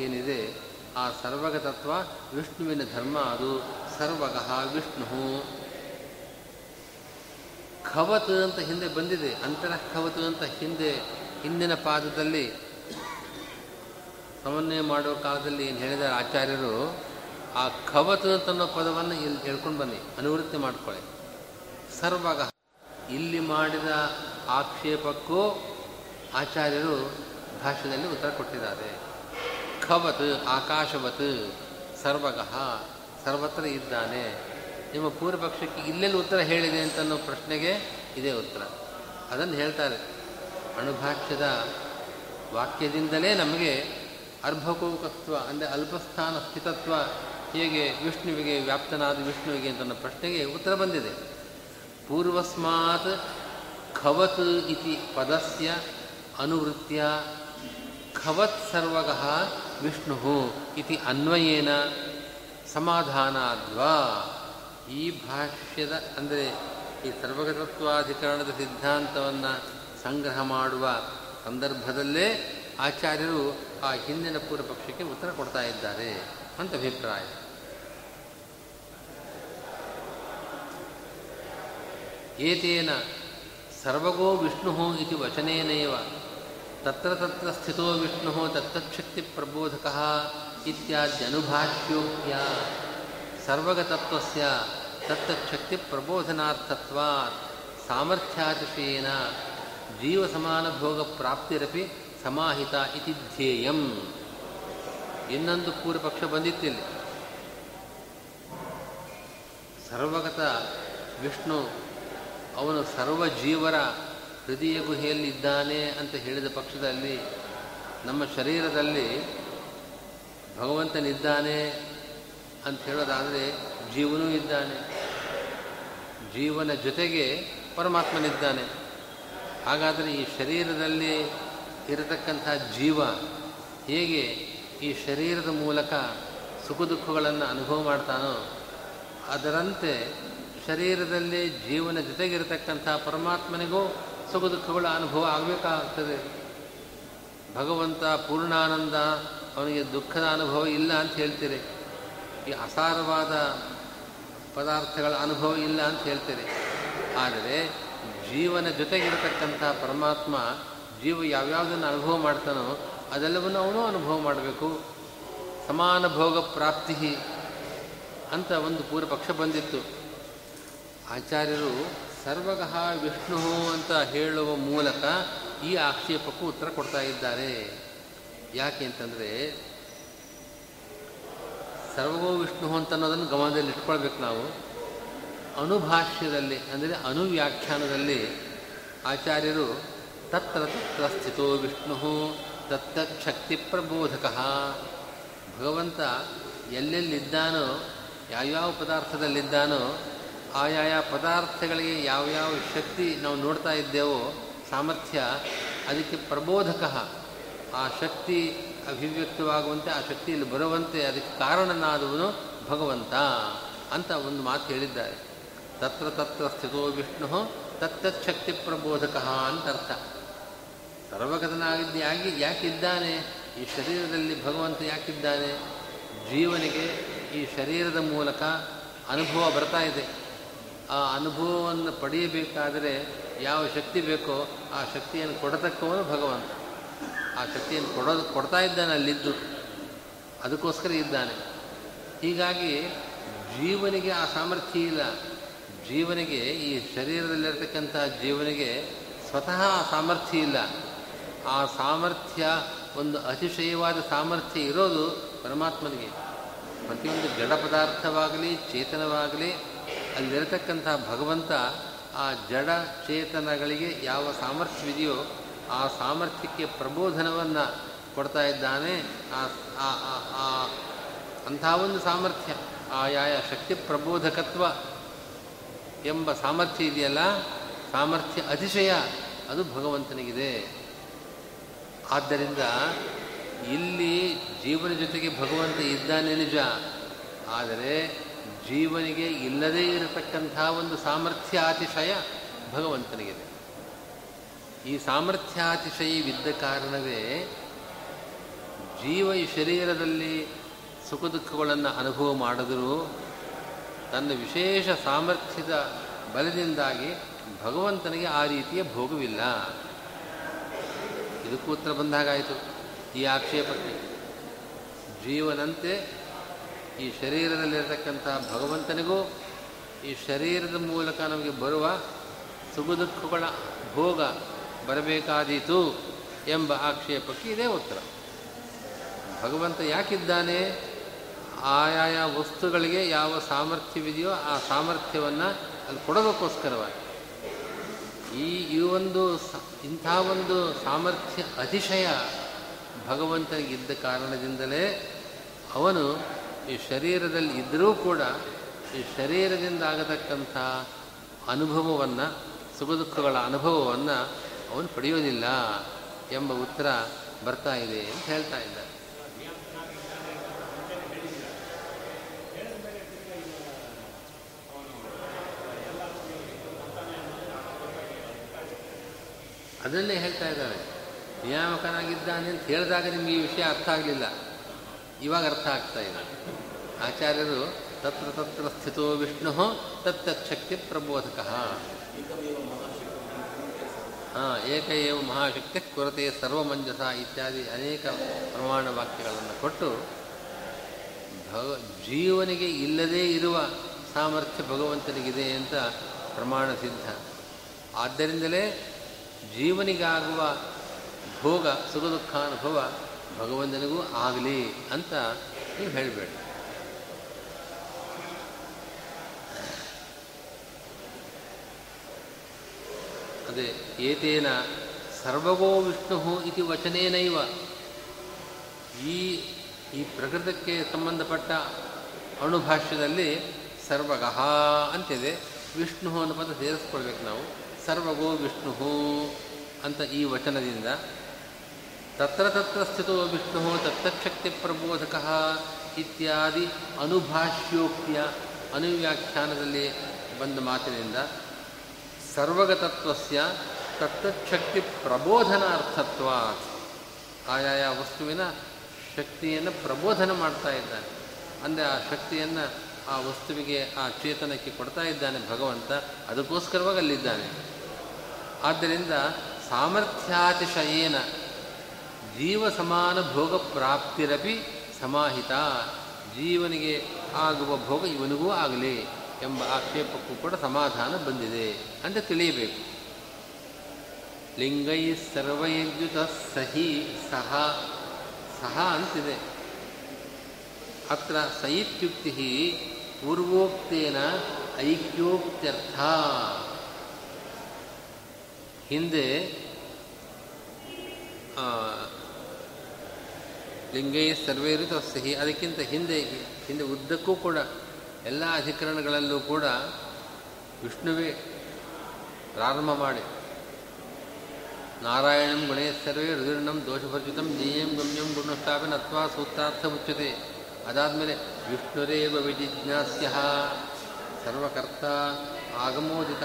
ಏನಿದೆ, ಆ ಸರ್ವಗತತ್ವ ವಿಷ್ಣುವಿನ ಧರ್ಮ ಅದು ಸರ್ವಗಃ ವಿಷ್ಣು ಖವತ್ ಅಂತ ಹಿಂದೆ ಬಂದಿದೆ, ಅಂತರ ಖವತ್ ಅಂತ ಹಿಂದೆ, ಹಿಂದಿನ ಪಾದದಲ್ಲಿ ಸಮನ್ವಯ ಮಾಡುವ ಕಾಲದಲ್ಲಿ ಏನು ಹೇಳಿದ್ದಾರೆ ಆಚಾರ್ಯರು, ಆ ಖವತ್ ಅಂತನ್ನೋ ಪದವನ್ನು ಇಲ್ಲಿ ಹೇಳ್ಕೊಂಡು ಬನ್ನಿ, ಅನುವೃತ್ತಿ ಮಾಡ್ಕೊಳ್ಳಿ. ಸರ್ವಗ, ಇಲ್ಲಿ ಮಾಡಿದ ಆಕ್ಷೇಪಕ್ಕೂ ಆಚಾರ್ಯರು ಭಾಷೆಯಲ್ಲಿ ಉತ್ತರ ಕೊಟ್ಟಿದ್ದಾರೆ. ಖವತ್, ಆಕಾಶವತ್, ಸರ್ವಗಃ, ಸರ್ವತ್ರ ಇದ್ದಾನೆ. ನಿಮ್ಮ ಪೂರ್ವಪಕ್ಷಕ್ಕೆ ಇಲ್ಲೆಲ್ಲಿ ಉತ್ತರ ಹೇಳಿದೆ ಅಂತ ಅನ್ನೋ ಪ್ರಶ್ನೆಗೆ ಇದೇ ಉತ್ತರ. ಅದನ್ನು ಹೇಳ್ತಾರೆ. ಅಣುಭಾಕ್ಷ್ಯದ ವಾಕ್ಯದಿಂದಲೇ ನಮಗೆ ಅರ್ಭಕೋಕತ್ವ ಅಂದರೆ ಅಲ್ಪಸ್ಥಾನ ಸ್ಥಿತತ್ವ ಹೇಗೆ ವಿಷ್ಣುವಿಗೆ ವ್ಯಾಪ್ತನಾದ ವಿಷ್ಣುವಿಗೆ ಅಂತ ಪ್ರಶ್ನೆಗೆ ಉತ್ತರ ಬಂದಿದೆ. ಪೂರ್ವಸ್ಮಾತ್ ಖವತ್ ಇತಿ ಪದಸ್ಯ ಅನುವೃತ್ಯ ಖವತ್ ಸರ್ವಗಃ ವಿಷ್ಣು ಇತಿ ಅನ್ವಯೇನ ಸಮಾಧಾನಾದ್ವಾ. ಈ ಭಾಷ್ಯದ, ಅಂದರೆ ಈ ಸರ್ವಗತತ್ವಾಧಿಕರಣದ ಸಿದ್ಧಾಂತವನ್ನು ಸಂಗ್ರಹ ಮಾಡುವ ಸಂದರ್ಭದಲ್ಲೇ ಆಚಾರ್ಯರು ಆ ಹಿಂದಿನ ಪೂರ್ವ ಪಕ್ಷಕ್ಕೆ ಉತ್ತರ ಕೊಡ್ತಾ ಇದ್ದಾರೆ ಅಂತ ಅಭಿಪ್ರಾಯ. ಏತೇನ ಸರ್ವಗೋ ವಿಷ್ಣು ಇತಿ ವಚನೇನೇವ, ತತ್ರ ತತ್ರ ಸ್ಥಿತೋ ವಿಷ್ಣು ತತ್ತಕ್ಷಕ್ತಿ ಪ್ರಬೋಧಕ ಇತ್ಯಾದ್ಯನುಭಾಷ್ಯೋಕ್ತ್ಯ ಸರ್ವಗತತ್ವಸ್ಯ ತತ್ತಚ್ಛಕ್ತಿ ಪ್ರಬೋಧನಾರ್ಥತ್ವಾತ್ ಜೀವಸಮಾನಭೋಗ ಪ್ರಾಪ್ತಿರಪಿ ಸಮಾಹಿತ ಇತಿ ಧ್ಯೇಯಂ. ಇನ್ನೊಂದು ಪೂರ್ವಪಕ್ಷ ಬಂದಿತ್ತಿಲ್ಲಿ ಸರ್ವಗತ ವಿಷ್ಣು ಅವನು ಸರ್ವ ಜೀವರ ಹೃದಯ ಗುಹೆಯಲ್ಲಿದ್ದಾನೆ ಅಂತ ಹೇಳಿದ ಪಕ್ಷದಲ್ಲಿ ನಮ್ಮ ಶರೀರದಲ್ಲಿ ಭಗವಂತನಿದ್ದಾನೆ ಅಂತ ಹೇಳೋದಾದರೆ ಜೀವನೂ ಇದ್ದಾನೆ. ಜೀವನ ಜೊತೆಗೆ ಪರಮಾತ್ಮನಿದ್ದಾನೆ. ಹಾಗಾದರೆ ಈ ಶರೀರದಲ್ಲಿ ಇರತಕ್ಕಂಥ ಜೀವ ಹೇಗೆ ಈ ಶರೀರದ ಮೂಲಕ ಸುಖ ದುಃಖಗಳನ್ನು ಅನುಭವ ಮಾಡ್ತಾನೋ, ಅದರಂತೆ ಶರೀರದಲ್ಲಿ ಜೀವನ ಜೊತೆಗಿರತಕ್ಕಂಥ ಪರಮಾತ್ಮನಿಗೂ ಸುಖ ದುಃಖಗಳ ಅನುಭವ ಆಗಬೇಕಾಗ್ತದೆ. ಭಗವಂತ ಪೂರ್ಣಾನಂದ, ಅವನಿಗೆ ದುಃಖದ ಅನುಭವ ಇಲ್ಲ ಅಂತ ಹೇಳ್ತೀರಿ. ಈ ಅಸಾರವಾದ ಪದಾರ್ಥಗಳ ಅನುಭವ ಇಲ್ಲ ಅಂತ ಹೇಳ್ತೇನೆ. ಆದರೆ ಜೀವನ ಜೊತೆಗಿರತಕ್ಕಂಥ ಪರಮಾತ್ಮ ಜೀವ ಯಾವ್ಯಾವುದನ್ನು ಅನುಭವ ಮಾಡ್ತಾನೋ ಅದೆಲ್ಲವನ್ನು ಅವನು ಅನುಭವ ಮಾಡಬೇಕು. ಸಮಾನ ಭೋಗ ಪ್ರಾಪ್ತಿ ಅಂತ ಒಂದು ಪೂರ್ವ ಪಕ್ಷ ಬಂದಿತ್ತು. ಆಚಾರ್ಯರು ಸರ್ವಗಃ ವಿಷ್ಣು ಅಂತ ಹೇಳುವ ಮೂಲಕ ಈ ಆಕ್ಷೇಪಕ್ಕೂ ಉತ್ತರ ಕೊಡ್ತಾ ಇದ್ದಾರೆ. ಯಾಕೆ ಅಂತಂದರೆ ಸರ್ವಗೋ ವಿಷ್ಣು ಅಂತ ಅನ್ನೋದನ್ನು ಗಮನದಲ್ಲಿ ಇಟ್ಕೊಳ್ಬೇಕು ನಾವು. ಅನುಭಾಷ್ಯದಲ್ಲಿ, ಅಂದರೆ ಅನುವ್ಯಾಖ್ಯಾನದಲ್ಲಿ ಆಚಾರ್ಯರು ತತ್ರ ತತ್ರ ಸ್ಥಿತೋ ವಿಷ್ಣು ತತ್ತಚ್ಛಕ್ತಿ ಪ್ರಬೋಧಕ. ಭಗವಂತ ಎಲ್ಲೆಲ್ಲಿದ್ದಾನೋ, ಯಾವ್ಯಾವ ಪದಾರ್ಥದಲ್ಲಿದ್ದಾನೋ, ಆಯಾಯ ಪದಾರ್ಥಗಳಿಗೆ ಯಾವ್ಯಾವ ಶಕ್ತಿ ನಾವು ನೋಡ್ತಾ ಇದ್ದೇವೋ, ಸಾಮರ್ಥ್ಯ, ಅದಕ್ಕೆ ಪ್ರಬೋಧಕ. ಆ ಶಕ್ತಿ ಅಭಿವ್ಯಕ್ತವಾಗುವಂತೆ ಆ ಶಕ್ತಿಯಲ್ಲಿ ಬರುವಂತೆ ಅದಕ್ಕೆ ಕಾರಣನಾದವನು ಭಗವಂತ ಅಂತ ಒಂದು ಮಾತು ಹೇಳಿದ್ದಾರೆ. ತತ್ರ ತತ್ರ ಸ್ಥಿತೋ ವಿಷ್ಣು ತತ್ತಚ್ಛಕ್ತಿ ಪ್ರಬೋಧಕ ಅಂತ ಅರ್ಥ. ಸರ್ವಗತನಾಗಿದ್ದಾಗಿ ಯಾಕೆ ಯಾಕಿದ್ದಾನೆ? ಈ ಶರೀರದಲ್ಲಿ ಭಗವಂತ ಯಾಕಿದ್ದಾನೆ? ಜೀವನಿಗೆ ಈ ಶರೀರದ ಮೂಲಕ ಅನುಭವ ಬರ್ತಾ ಇದೆ. ಆ ಅನುಭವವನ್ನು ಪಡೆಯಬೇಕಾದರೆ ಯಾವ ಶಕ್ತಿ ಬೇಕೋ ಆ ಶಕ್ತಿಯನ್ನು ಕೊಡತಕ್ಕವನು ಭಗವಂತ. ಆ ಶಕ್ತಿಯನ್ನು ಕೊಡೋದು ಕೊಡ್ತಾ ಇದ್ದಾನೆ ಅಲ್ಲಿದ್ದು. ಅದಕ್ಕೋಸ್ಕರ ಇದ್ದಾನೆ. ಹೀಗಾಗಿ ಜೀವನಿಗೆ ಆ ಸಾಮರ್ಥ್ಯ ಇಲ್ಲ. ಜೀವನಿಗೆ ಈ ಶರೀರದಲ್ಲಿರ್ತಕ್ಕಂಥ ಜೀವನಿಗೆ ಸ್ವತಃ ಆ ಸಾಮರ್ಥ್ಯ ಇಲ್ಲ. ಆ ಸಾಮರ್ಥ್ಯ, ಒಂದು ಅತಿಶಯವಾದ ಸಾಮರ್ಥ್ಯ ಇರೋದು ಪರಮಾತ್ಮನಿಗೆ. ಪ್ರತಿಯೊಂದು ಜಡ ಪದಾರ್ಥವಾಗಲಿ, ಚೇತನವಾಗಲಿ, ಅಲ್ಲಿರತಕ್ಕಂಥ ಭಗವಂತ ಆ ಜಡ ಚೇತನಗಳಿಗೆ ಯಾವ ಸಾಮರ್ಥ್ಯವಿದೆಯೋ ಆ ಸಾಮರ್ಥ್ಯಕ್ಕೆ ಪ್ರಬೋಧನವನ್ನು ಕೊಡ್ತಾ ಇದ್ದಾನೆ. ಆ ಅಂಥ ಒಂದು ಸಾಮರ್ಥ್ಯ, ಆಯಾಯ ಶಕ್ತಿ ಪ್ರಬೋಧಕತ್ವ ಎಂಬ ಸಾಮರ್ಥ್ಯ ಇದೆಯಲ್ಲ, ಸಾಮರ್ಥ್ಯ ಅತಿಶಯ ಅದು ಭಗವಂತನಿಗಿದೆ. ಆದ್ದರಿಂದ ಇಲ್ಲಿ ಜೀವನ ಜೊತೆಗೆ ಭಗವಂತ ಇದ್ದಾನೆ ನಿಜ. ಆದರೆ ಜೀವನಿಗೆ ಇಲ್ಲದೇ ಇರತಕ್ಕಂಥ ಒಂದು ಸಾಮರ್ಥ್ಯ, ಅತಿಶಯ ಭಗವಂತನಿಗಿದೆ. ಈ ಸಾಮರ್ಥ್ಯಾತಿಶಯವಿದ್ದ ಕಾರಣವೇ ಜೀವ ಈ ಶರೀರದಲ್ಲಿ ಸುಖ ದುಃಖಗಳನ್ನು ಅನುಭವ ಮಾಡಿದರೂ ತನ್ನ ವಿಶೇಷ ಸಾಮರ್ಥ್ಯದ ಬಲದಿಂದಾಗಿ ಭಗವಂತನಿಗೆ ಆ ರೀತಿಯ ಭೋಗವಿಲ್ಲ. ಇದಕ್ಕೂ ಉತ್ತರ ಬಂದಾಗಾಯಿತು. ಈ ಆಕ್ಷೇಪಕ್ಕೆ ಜೀವನಂತೆ ಈ ಶರೀರದಲ್ಲಿರತಕ್ಕಂಥ ಭಗವಂತನಿಗೂ ಈ ಶರೀರದ ಮೂಲಕ ನಮಗೆ ಬರುವ ಸುಖ ದುಃಖಗಳ ಭೋಗ ಬರಬೇಕಾದೀತು ಎಂಬ ಆಕ್ಷೇಪಕ್ಕೆ ಇದೇ ಉತ್ತರ. ಭಗವಂತ ಯಾಕಿದ್ದಾನೆ? ಆಯಾಯ ವಸ್ತುಗಳಿಗೆ ಯಾವ ಸಾಮರ್ಥ್ಯವಿದೆಯೋ ಆ ಸಾಮರ್ಥ್ಯವನ್ನು ಅಲ್ಲಿ ಕೊಡೋದಕ್ಕೋಸ್ಕರವಾಗಿ. ಈ ಈ ಒಂದು ಇಂಥ ಒಂದು ಸಾಮರ್ಥ್ಯ ಅತಿಶಯ ಭಗವಂತನಿಗಿದ್ದ ಕಾರಣದಿಂದಲೇ ಅವನು ಈ ಶರೀರದಲ್ಲಿ ಇದ್ದರೂ ಕೂಡ ಈ ಶರೀರದಿಂದ ಆಗತಕ್ಕಂಥ ಅನುಭವವನ್ನು ಸುಖ ದುಃಖಗಳ ಅನುಭವವನ್ನು ಅವನು ಪಡೆಯೋದಿಲ್ಲ ಎಂಬ ಉತ್ತರ ಬರ್ತಾ ಇದೆ ಅಂತ ಹೇಳ್ತಾ ಇದ್ದ ಅದನ್ನೇ ಹೇಳ್ತಾ ಇದ್ದಾರೆ. ನಿಯಾಮಕನಾಗಿದ್ದಾನೆ ಅಂತ ಹೇಳಿದಾಗ ನಿಮಗೆ ಈ ವಿಷಯ ಅರ್ಥ ಆಗಲಿಲ್ಲ. ಇವಾಗ ಅರ್ಥ ಆಗ್ತಾ ಇದೆ. ಆಚಾರ್ಯರು ತತ್ರ ತತ್ರ ಸ್ಥಿತೋ ವಿಷ್ಣು ತತ್ತಕ್ಷಕ್ತಿ ಪ್ರಬೋಧಕ. ಏಕ ಏವ ಮಹಾಶಕ್ತಿ ಕೊರತೆ ಸರ್ವಮಂಜಸ ಇತ್ಯಾದಿ ಅನೇಕ ಪ್ರಮಾಣ ವಾಕ್ಯಗಳನ್ನು ಕೊಟ್ಟು ಭಗ ಜೀವನಿಗೆ ಇಲ್ಲದೇ ಇರುವ ಸಾಮರ್ಥ್ಯ ಭಗವಂತನಿಗಿದೆ ಅಂತ ಪ್ರಮಾಣ ಸಿದ್ಧ. ಆದ್ದರಿಂದಲೇ ಜೀವನಿಗಾಗುವ ಭೋಗ ಸುಖ ದುಃಖಾನುಭವ ಭಗವಂತನಿಗೂ ಆಗಲಿ ಅಂತ ನೀವು ಹೇಳಬೇಡಿ. ಅದೇ ಏತೇನ ಸರ್ವಗೋ ವಿಷ್ಣು ಇತಿ ವಚನೇನೈವ? ಈ ಈ ಪ್ರಕೃತಕ್ಕೆ ಸಂಬಂಧಪಟ್ಟ ಅಣುಭಾಷ್ಯದಲ್ಲಿ ಸರ್ವಗಃ ಅಂತಿದೆ. ವಿಷ್ಣು ಅನ್ನೋ ಪದ ಸೇರಿಸ್ಕೊಳ್ಬೇಕು ನಾವು. ಸರ್ವಗೋ ವಿಷ್ಣು ಅಂತ ಈ ವಚನದಿಂದ. ತತ್ರ ತತ್ರ ಸ್ಥಿತೋ ವಿಷ್ಣು ತತ್ತಶಕ್ತಿ ಪ್ರಬೋಧಕ ಇತ್ಯಾದಿ ಅನುಭಾಷ್ಯೋಕ್ತಿಯ ಅನುವ್ಯಾಖ್ಯಾನದಲ್ಲಿ ಬಂದ ಮಾತಿನಿಂದ ಸರ್ವಗತತ್ವಸ್ಯ ತತ್ತಶಕ್ತಿ ಪ್ರಬೋಧನಾರ್ಥತ್ವ ಆಯಾಯ ವಸ್ತುವಿನ ಶಕ್ತಿಯನ್ನು ಪ್ರಬೋಧನ ಮಾಡ್ತಾ ಇದ್ದಾನೆ. ಅಂದರೆ ಆ ಶಕ್ತಿಯನ್ನು ಆ ವಸ್ತುವಿಗೆ ಆ ಚೇತನಕ್ಕೆ ಕೊಡ್ತಾ ಇದ್ದಾನೆ ಭಗವಂತ, ಅದಕ್ಕೋಸ್ಕರವಾಗಿ ಅಲ್ಲಿದ್ದಾನೆ. ಆದ್ದರಿಂದ ಸಾಮರ್ಥ್ಯಾತಿಶಯೇನ ಜೀವ ಸಮಾನ ಭೋಗ ಪ್ರಾಪ್ತಿರಪಿ ಸಮಾಹಿತ. ಜೀವನಿಗೆ ಆಗುವ ಭೋಗ ಇವನಿಗೂ ಆಗಲಿ. ಎಂಬ ಆಕ್ಷೇಪಕ್ಕೂ ಕೂಡ ಸಮಾಧಾನ ಬಂದಿದೆ ಅಂತ ತಿಳಿಯಬೇಕು. ಲಿಂಗೈ ಸರ್ವಯಜ್ಯುತ ಸಹಿ ಸಹ ಸಹ ಅಂತಿದೆ. ಅತ್ರ ಸಹಿತ್ಯುಕ್ತಿ ಪೂರ್ವೋಕ್ತೇನ ಐಕ್ಯೋಕ್ತ್ಯರ್ಥ. ಹಿಂದೆ ಲಿಂಗೈ ಸರ್ವೈರುತ ಸಹಿ, ಅದಕ್ಕಿಂತ ಹಿಂದೆ ಹಿಂದೆ ಉದ್ದಕ್ಕೂ ಕೂಡ ಎಲ್ಲ ಅಧಿಕರಣಗಳಲ್ಲೂ ಕೂಡ ವಿಷ್ಣುವೇ ಪ್ರಾರಂಭ ಮಾಡಿ. ನಾರಾಯಣಂ ಗುಣೇ ಸರ್ವೇ ರುದಿರ್ಣಂ ದೋಷಭರ್ಜಿತಂ ಜ್ಞೇಯಂ ಗಮ್ಯಂ ಗುಣಸ್ಥಾಪನ ಅಥವಾ ಸೂತ್ರಾರ್ಥ ಮುಚ್ಚುತ್ತೆ ಅದಾದಮೇಲೆ ವಿಷ್ಣುರೇವ ವಿಜಿಜ್ಞಾಸ್ಯ ಸರ್ವಕರ್ತ ಆಗಮೋದಿತ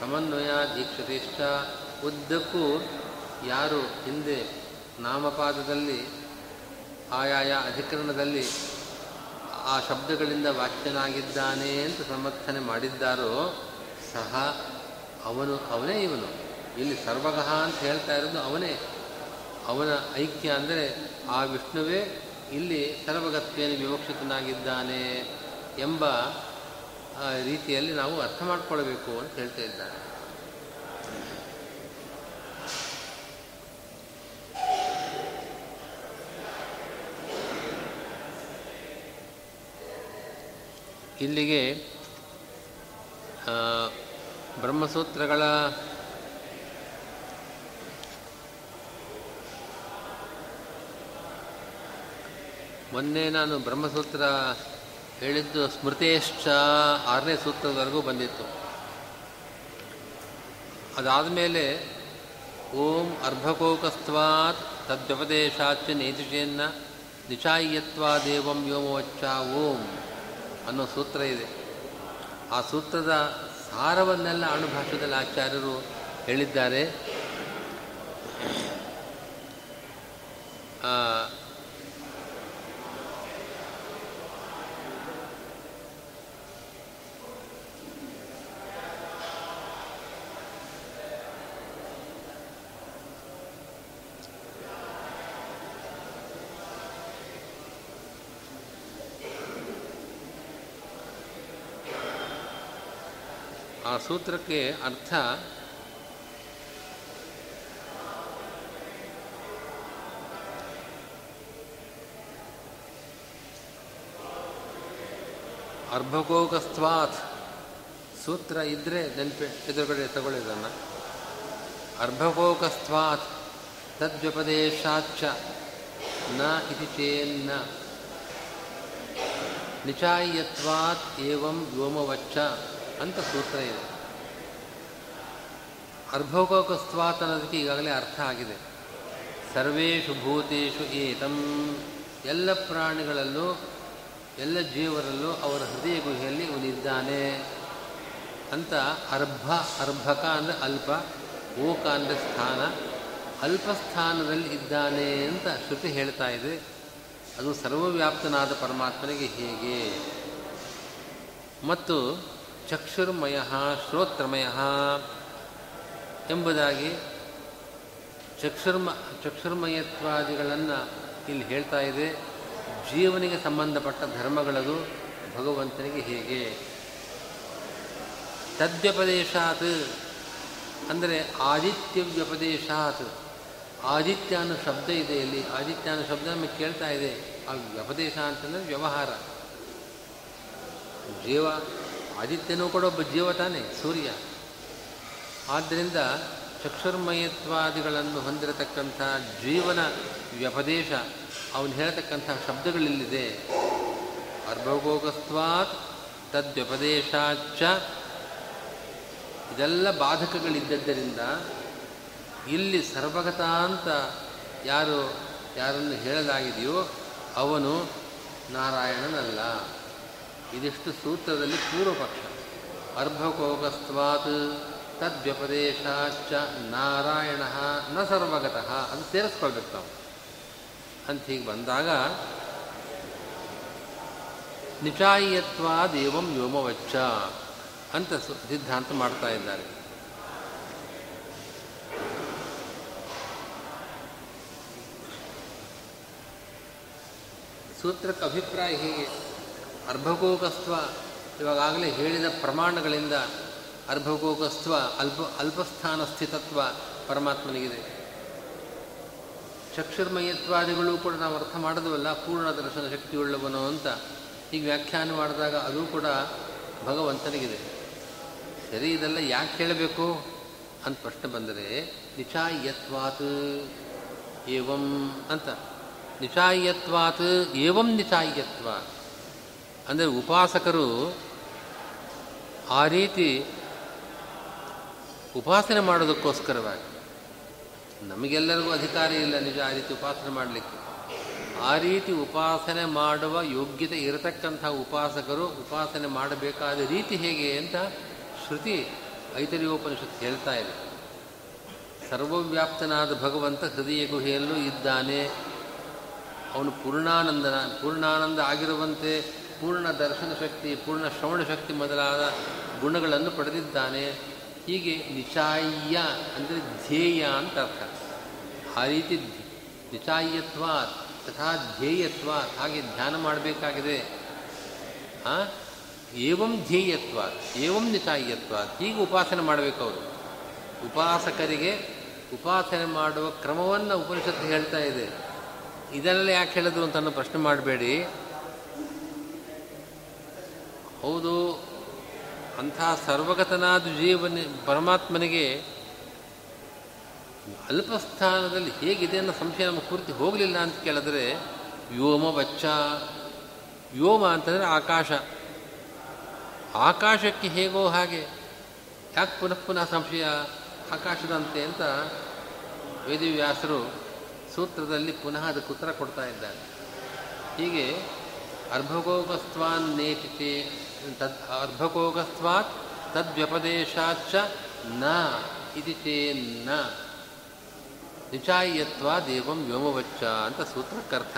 ಸಮನ್ವಯ ದೀಕ್ಷತೆಷ್ಟ ಉದ್ದಕ್ಕೂ ಯಾರು ಹಿಂದೆ ನಾಮಪಾದದಲ್ಲಿ ಆಯಾಯ ಅಧಿಕರಣದಲ್ಲಿ ಆ ಶಬ್ದಗಳಿಂದ ವಾಚ್ಯನಾಗಿದ್ದಾನೆ ಅಂತ ಸಮರ್ಥನೆ ಮಾಡಿದ್ದಾರೋ, ಸಹ ಅವನು, ಅವನೇ ಇವನು. ಇಲ್ಲಿ ಸರ್ವಗಹ ಅಂತ ಹೇಳ್ತಾ ಇರೋದು ಅವನೇ. ಅವನ ಐಕ್ಯ ಅಂದರೆ ಆ ವಿಷ್ಣುವೇ ಇಲ್ಲಿ ಸರ್ವಗತ್ವೇನ ವಿವಕ್ಷಿತನಾಗಿದ್ದಾನೆ ಎಂಬ ರೀತಿಯಲ್ಲಿ ನಾವು ಅರ್ಥ ಮಾಡಿಕೊಳ್ಬೇಕು ಅಂತ ಹೇಳ್ತಾ ಇದ್ದಾನೆ ಇಲ್ಲಿಗೆ ಬ್ರಹ್ಮಸೂತ್ರಗಳ ಮೊನ್ನೆ ನಾನು ಬ್ರಹ್ಮಸೂತ್ರ ಹೇಳಿದ್ದು ಸ್ಮೃತೇಶ್ಚ ಆರನೇ ಸೂತ್ರದವರೆಗೂ ಬಂದಿತ್ತು. ಅದಾದಮೇಲೆ, ಓಂ ಅರ್ಭಕೋಕಸ್ತ್ವಾತ್ ತದ್ವ್ಯಪದೇಶಾಚ ನೇತಿಷೇನ್ನ ನಿಚಾಯ್ಯತ್ವಾದೇವಂ ವ್ಯೋಮವಚ್ಚ ಓಂ ಅನ್ನೋ ಸೂತ್ರ ಇದೆ. ಆ ಸೂತ್ರದ ಸಾರವನ್ನೆಲ್ಲ ಅಣುಭಾಷೆಯಲ್ಲಿ ಆಚಾರ್ಯರು ಹೇಳಿದ್ದಾರೆ. ಆ ಸೂತ್ರಕ್ಕೆ ಅರ್ಥ ಅರ್ಭಕೋಗಸ್ತ್ವಾತ್ ಸೂತ್ರ ಇದ್ದರೆ ನೆನಪೆ, ಎದುರುಗಡೆ ತಗೊಳ್ಳಿದನ್ನು ಅರ್ಭಕೋಗಸ್ತ್ವಾತ್ ತದ್ವ್ಯಪದೇಶಾಚ್ಚ ನ ಇತಿ ಚೇನ್ನ. ನಿಚಾಯ್ಯತ್ವಾತ್ ಏವಂ ವ್ಯೋಮವಚ್ಚ ಅಂತ ಸೂತ್ರ ಇದೆ. ಅರ್ಭೋಕೋಕಸ್ವಾತ್ ಅನ್ನೋದಕ್ಕೆ ಈಗಾಗಲೇ ಅರ್ಥ ಆಗಿದೆ. ಸರ್ವೇಷು ಭೂತೇಷು ಏತಂ. ಎಲ್ಲ ಪ್ರಾಣಿಗಳಲ್ಲೂ, ಎಲ್ಲ ಜೀವರಲ್ಲೂ ಅವರ ಹೃದಯ ಗುಹೆಯಲ್ಲಿ ಇವನಿದ್ದಾನೆ ಅಂತ ಅರ್ಭ, ಅರ್ಭಕ ಅಂದರೆ ಅಲ್ಪ, ಓಕ ಅಂದರೆ ಸ್ಥಾನ, ಅಲ್ಪ ಸ್ಥಾನದಲ್ಲಿ ಇದ್ದಾನೆ ಅಂತ ಶ್ರುತಿ ಹೇಳ್ತಾ ಇದೆ. ಅದು ಸರ್ವವ್ಯಾಪ್ತನಾದ ಪರಮಾತ್ಮನಿಗೆ ಹೇಗೆ? ಮತ್ತು ಚಕ್ಷುರ್ಮಯ, ಶ್ರೋತ್ರಮಯ ಎಂಬುದಾಗಿ ಚಕ್ಷುರ್ಮ, ಚಕ್ಷುರ್ಮಯತ್ವಾದಿಗಳನ್ನು ಇಲ್ಲಿ ಹೇಳ್ತಾ ಇದೆ. ಜೀವನಿಗೆ ಸಂಬಂಧಪಟ್ಟ ಧರ್ಮಗಳದು ಭಗವಂತನಿಗೆ ಹೇಗೆ? ತದ್ವ್ಯಪದೇಶಾತ್ ಅಂದರೆ ಆದಿತ್ಯ ವ್ಯಪದೇಶಾತ್ ಆದಿತ್ಯ ಅನ್ನೋ ಶಬ್ದ ಇದೆ ಇಲ್ಲಿ. ಆದಿತ್ಯ ಅನ್ನೋ ಶಬ್ದ ನಮಗೆ ಕೇಳ್ತಾ ಇದೆ. ಆ ವ್ಯಪದೇಶ ಅಂತಂದರೆ ವ್ಯವಹಾರ. ಜೀವ ಆದಿತ್ಯನೂ ಕೂಡ ಒಬ್ಬ ಜೀವ ತಾನೇ, ಸೂರ್ಯ. ಆದ್ದರಿಂದ ಚಕ್ಷುರ್ಮಯತ್ವಾದಿಗಳನ್ನು ಹೊಂದಿರತಕ್ಕಂಥ ಜೀವನ ವ್ಯಪದೇಶ, ಅವನು ಹೇಳತಕ್ಕಂಥ ಶಬ್ದಗಳಿಲ್ಲಿದೆ. ಅರ್ಭಗೋಗಸ್ತ್ವಾತ್ ತದ್ವ್ಯಪದೇಶಾಚ ಇದೆಲ್ಲ ಬಾಧಕಗಳಿದ್ದದ್ದರಿಂದ ಇಲ್ಲಿ ಸರ್ವಗತ ಅಂತ ಯಾರು, ಯಾರನ್ನು ಹೇಳಲಾಗಿದೆಯೋ ಅವನು ನಾರಾಯಣನಲ್ಲ. ಇದಿಷ್ಟು ಸೂತ್ರದಲ್ಲಿ ಪೂರ್ವಪಕ್ಷ ಅರ್ಭಕೋಪಸ್ವಾತ್ ತದ್ವ್ಯಪದೇಶಾಚ್ಚ ನಾರಾಯಣ ನ ಸರ್ವಗತಃ ಅದು ಸೇರಿಸ್ಕೊಳ್ಬೇಕು ನಾವು ಅಂತ ಹೀಗೆ ಬಂದಾಗ ನಿಚಾಯಿಯತ್ವಾದೇವಂ ವ್ಯೋಮವಚ್ಚ ಅಂತ ಸಿದ್ಧಾಂತ ಮಾಡ್ತಾ ಇದ್ದಾರೆ. ಸೂತ್ರಕ್ಕೆ ಅಭಿಪ್ರಾಯ ಹೀಗೆ. ಅರ್ಭಗೋಗಸ್ತ್ವ ಇವಾಗಲೇ ಹೇಳಿದ ಪ್ರಮಾಣಗಳಿಂದ ಅರ್ಭಕೋಕಸ್ತ್ವ ಅಲ್ಪ ಅಲ್ಪಸ್ಥಾನ ಸ್ಥಿತತ್ವ ಪರಮಾತ್ಮನಿಗಿದೆ. ಚಕ್ಷುರ್ಮಯತ್ವಾದಿಗಳು ಕೂಡ ನಾವು ಅರ್ಥ ಮಾಡಿದವಲ್ಲ, ಪೂರ್ಣ ದರ್ಶನ ಶಕ್ತಿಯುಳ್ಳವನು ಅಂತ. ಈಗ ವ್ಯಾಖ್ಯಾನ ಮಾಡಿದಾಗ ಅದು ಕೂಡ ಭಗವಂತನಿಗಿದೆ. ಸರಿ, ಇದೆಲ್ಲ ಯಾಕೆ ಹೇಳಬೇಕು ಅಂತ ಪ್ರಶ್ನೆ ಬಂದರೆ, ನಿಚಾಯತ್ವಾತ್ ಏವಂ ಅಂತ. ನಿಚಾಯತ್ವಾತ್ ಏವಂ ನಿಚಾಯತ್ವ ಅಂದರೆ ಉಪಾಸಕರು ಆ ರೀತಿ ಉಪಾಸನೆ ಮಾಡೋದಕ್ಕೋಸ್ಕರವಾಗಿ. ನಮಗೆಲ್ಲರಿಗೂ ಅಧಿಕಾರ ಇಲ್ಲ ನಿಜ ಆ ರೀತಿ ಉಪಾಸನೆ ಮಾಡಲಿಕ್ಕೆ. ಆ ರೀತಿ ಉಪಾಸನೆ ಮಾಡುವ ಯೋಗ್ಯತೆ ಇರತಕ್ಕಂಥ ಉಪಾಸಕರು ಉಪಾಸನೆ ಮಾಡಬೇಕಾದ ರೀತಿ ಹೇಗೆ ಅಂತ ಶ್ರುತಿ ಐತರಿಯೋಪನಿಷತ್ ಹೇಳ್ತಾ ಇದೆ. ಸರ್ವವ್ಯಾಪ್ತನಾದ ಭಗವಂತ ಹೃದಯ ಗುಹೆಯಲ್ಲೂ ಇದ್ದಾನೆ. ಅವನು ಪೂರ್ಣಾನಂದನ ಪೂರ್ಣಾನಂದ ಆಗಿರುವಂತೆ ಪೂರ್ಣ ದರ್ಶನ ಶಕ್ತಿ, ಪೂರ್ಣ ಶ್ರವಣ ಶಕ್ತಿ ಮೊದಲಾದ ಗುಣಗಳನ್ನು ಪಡೆದಿದ್ದಾನೆ. ಹೀಗೆ ನಿಚಾಯ್ಯ ಅಂದರೆ ಧ್ಯೇಯ ಅಂತ ಅರ್ಥ. ಆ ರೀತಿ ನಿಚಾಯ್ಯತ್ವ ತಥಾ ಧ್ಯೇಯತ್ವ ಹಾಗೆ ಧ್ಯಾನ ಮಾಡಬೇಕಾಗಿದೆ. ಏವಂ ಧ್ಯೇಯತ್ವ ಏವಂ ನಿಚಾಯ್ಯತ್ವ ಹೀಗೆ ಉಪಾಸನೆ ಮಾಡಬೇಕು ಅವರು. ಉಪಾಸಕರಿಗೆ ಉಪಾಸನೆ ಮಾಡುವ ಕ್ರಮವನ್ನು ಉಪನಿಷತ್ತು ಹೇಳ್ತಾ ಇದೆ. ಇದರಲ್ಲಿ ಯಾಕೆ ಹೇಳಿದ್ರು ಅಂತ ಪ್ರಶ್ನೆ ಮಾಡಬೇಡಿ. ಹೌದು, ಅಂಥ ಸರ್ವಗತನಾದ ಜೀವನ, ಪರಮಾತ್ಮನಿಗೆ ಅಲ್ಪಸ್ಥಾನದಲ್ಲಿ ಹೇಗಿದೆ ಅನ್ನೋ ಸಂಶಯ ನಮ್ಮ ಪೂರ್ತಿ ಹೋಗಲಿಲ್ಲ ಅಂತ ಕೇಳಿದ್ರೆ, ವ್ಯೋಮ ಬಚ್ಚ ವ್ಯೋಮ ಅಂತಂದರೆ ಆಕಾಶ. ಆಕಾಶಕ್ಕೆ ಹೇಗೋ ಹಾಗೆ, ಯಾಕೆ ಪುನಃ ಪುನಃ ಸಂಶಯ, ಆಕಾಶದಂತೆ ಅಂತ ವೇದಿವ್ಯಾಸರು ಸೂತ್ರದಲ್ಲಿ ಪುನಃ ಅದಕ್ಕೆ ಉತ್ತರ ಕೊಡ್ತಾ ಇದ್ದಾರೆ. ಹೀಗೆ ಅರ್ಭಗೋಗಸ್ತ್ವಾನ್ ನೇತಿತೆ ತದ್ ಅರ್ಧಕೋಗಸ್ವಾತ್ ತದ್ವ್ಯಪದೇಶಾಚ ನ ಇತಿ ಚೇನ್ನ ನಿಚಾಯತ್ವ ದೇವಂ ವ್ಯೋಮವಚ್ಚ ಅಂತ ಸೂತ್ರಕ್ಕರ್ಥ.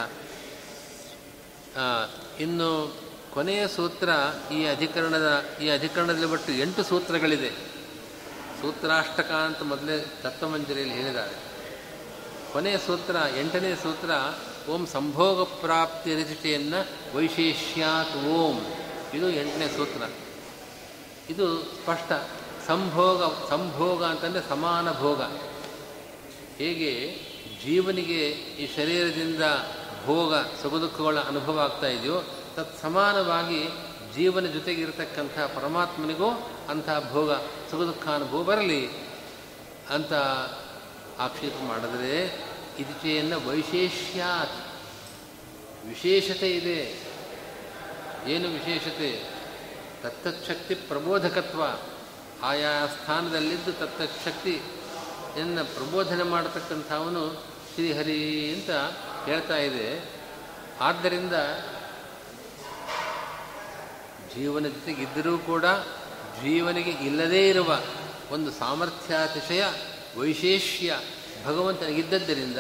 ಇನ್ನು ಕೊನೆಯ ಸೂತ್ರ ಈ ಅಧಿಕರಣದ, ಈ ಅಧಿಕರಣದಲ್ಲಿ ಒಟ್ಟು ಎಂಟು ಸೂತ್ರಗಳಿದೆ. ಸೂತ್ರಾಷ್ಟಕ ಅಂತ ಮೊದಲೇ ತತ್ವಮಂಜರಿಯಲ್ಲಿ ಹೇಳಿದ್ದಾರೆ. ಕೊನೆಯ ಸೂತ್ರ, ಎಂಟನೇ ಸೂತ್ರ, ಓಂ ಸಂಭೋಗ ಪ್ರಾಪ್ತಿ ರಚಿತೆಯನ್ನು ವೈಶೇಷ್ಯಾತ್ ಓಂ. ಇದು ಎಂಟನೇ ಸೂತ್ರ. ಇದು ಸ್ಪಷ್ಟ ಸಂಭೋಗ ಸಂಭೋಗ ಅಂತಂದರೆ ಸಮಾನ ಭೋಗ. ಹೇಗೆ ಜೀವನಿಗೆ ಈ ಶರೀರದಿಂದ ಭೋಗ ಸುಖ ದುಃಖಗಳ ಅನುಭವ ಆಗ್ತಾ ಇದೆಯೋ, ತತ್ ಸಮಾನವಾಗಿ ಜೀವನ ಜೊತೆಗಿರತಕ್ಕಂಥ ಪರಮಾತ್ಮನಿಗೂ ಅಂಥ ಭೋಗ ಸುಖ ದುಃಖ ಅನುಭವ ಬರಲಿ ಅಂತ ಆಕ್ಷೇಪ ಮಾಡಿದ್ರೆ ಇದಿಚೆಯನ್ನು ವೈಶೇಷ್ಯಾತ್, ವಿಶೇಷತೆ ಇದೆ. ಏನು ವಿಶೇಷತೆ? ತತ್ತಚ್ಛಕ್ತಿ ಪ್ರಬೋಧಕತ್ವ. ಆಯಾ ಸ್ಥಾನದಲ್ಲಿದ್ದು ತತ್ತಚ್ಛಕ್ತಿ ಎನ್ನ ಪ್ರಬೋಧನೆ ಮಾಡತಕ್ಕಂಥವನು ಶ್ರೀಹರಿ ಅಂತ ಹೇಳ್ತಾ ಇದೆ. ಆದ್ದರಿಂದ ಜೀವನ ಜೊತೆಗಿದ್ದರೂ ಕೂಡ ಜೀವನಿಗೆ ಇಲ್ಲದೇ ಇರುವ ಒಂದು ಸಾಮರ್ಥ್ಯಾತಿಶಯ, ವೈಶೇಷ್ಯ ಭಗವಂತನಿಗಿದ್ದದ್ದರಿಂದ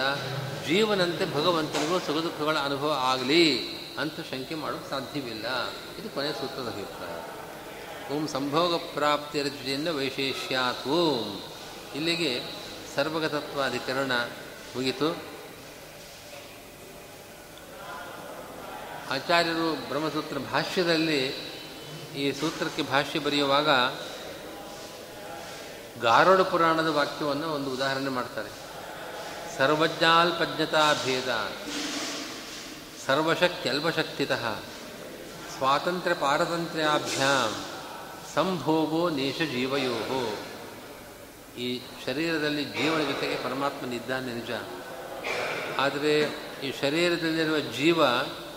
ಜೀವನಂತೆ ಭಗವಂತನಿಗೂ ಸುಖ ದುಃಖಗಳ ಅನುಭವ ಆಗಲಿ. ಅಂತ ಶಂಕೆ ಮಾಡೋಕ್ಕೆ ಸಾಧ್ಯವಿಲ್ಲ. ಇದು ಕೊನೆಯ ಸೂತ್ರದ ಅಭಿಪ್ರಾಯ. ಓಂ ಸಂಭೋಗ ಪ್ರಾಪ್ತಿಯ ಜೊತೆಯಿಂದ ವೈಶೇಷ್ಯಾತ್. ಓಂ. ಇಲ್ಲಿಗೆ ಸರ್ವಗತತ್ವಾಧಿಕರಣ ಮುಗಿತು. ಆಚಾರ್ಯರು ಬ್ರಹ್ಮಸೂತ್ರ ಭಾಷ್ಯದಲ್ಲಿ ಈ ಸೂತ್ರಕ್ಕೆ ಭಾಷ್ಯ ಬರೆಯುವಾಗ ಗಾರುಡ ಪುರಾಣದ ವಾಕ್ಯವನ್ನು ಒಂದು ಉದಾಹರಣೆ ಮಾಡ್ತಾರೆ. ಸರ್ವಜ್ಞಾಲ್ಪಜ್ಞತಾ ಭೇದ. ಸರ್ವಶಕ್ತ್ಯಲ್ಪಶಕ್ತಿತಃ ಸ್ವಾತಂತ್ರ್ಯ ಪಾರತಂತ್ರ್ಯಾಭ್ಯಾಮ್ ಸಂಭೋಗೋ ಜೀವಯೋ ಈ ಶರೀರದಲ್ಲಿ ಜೀವನ ಜೊತೆಗೆ ಪರಮಾತ್ಮನಿದ್ದಾನೆ ನಿಜ. ಆದರೆ ಈ ಶರೀರದಲ್ಲಿರುವ ಜೀವ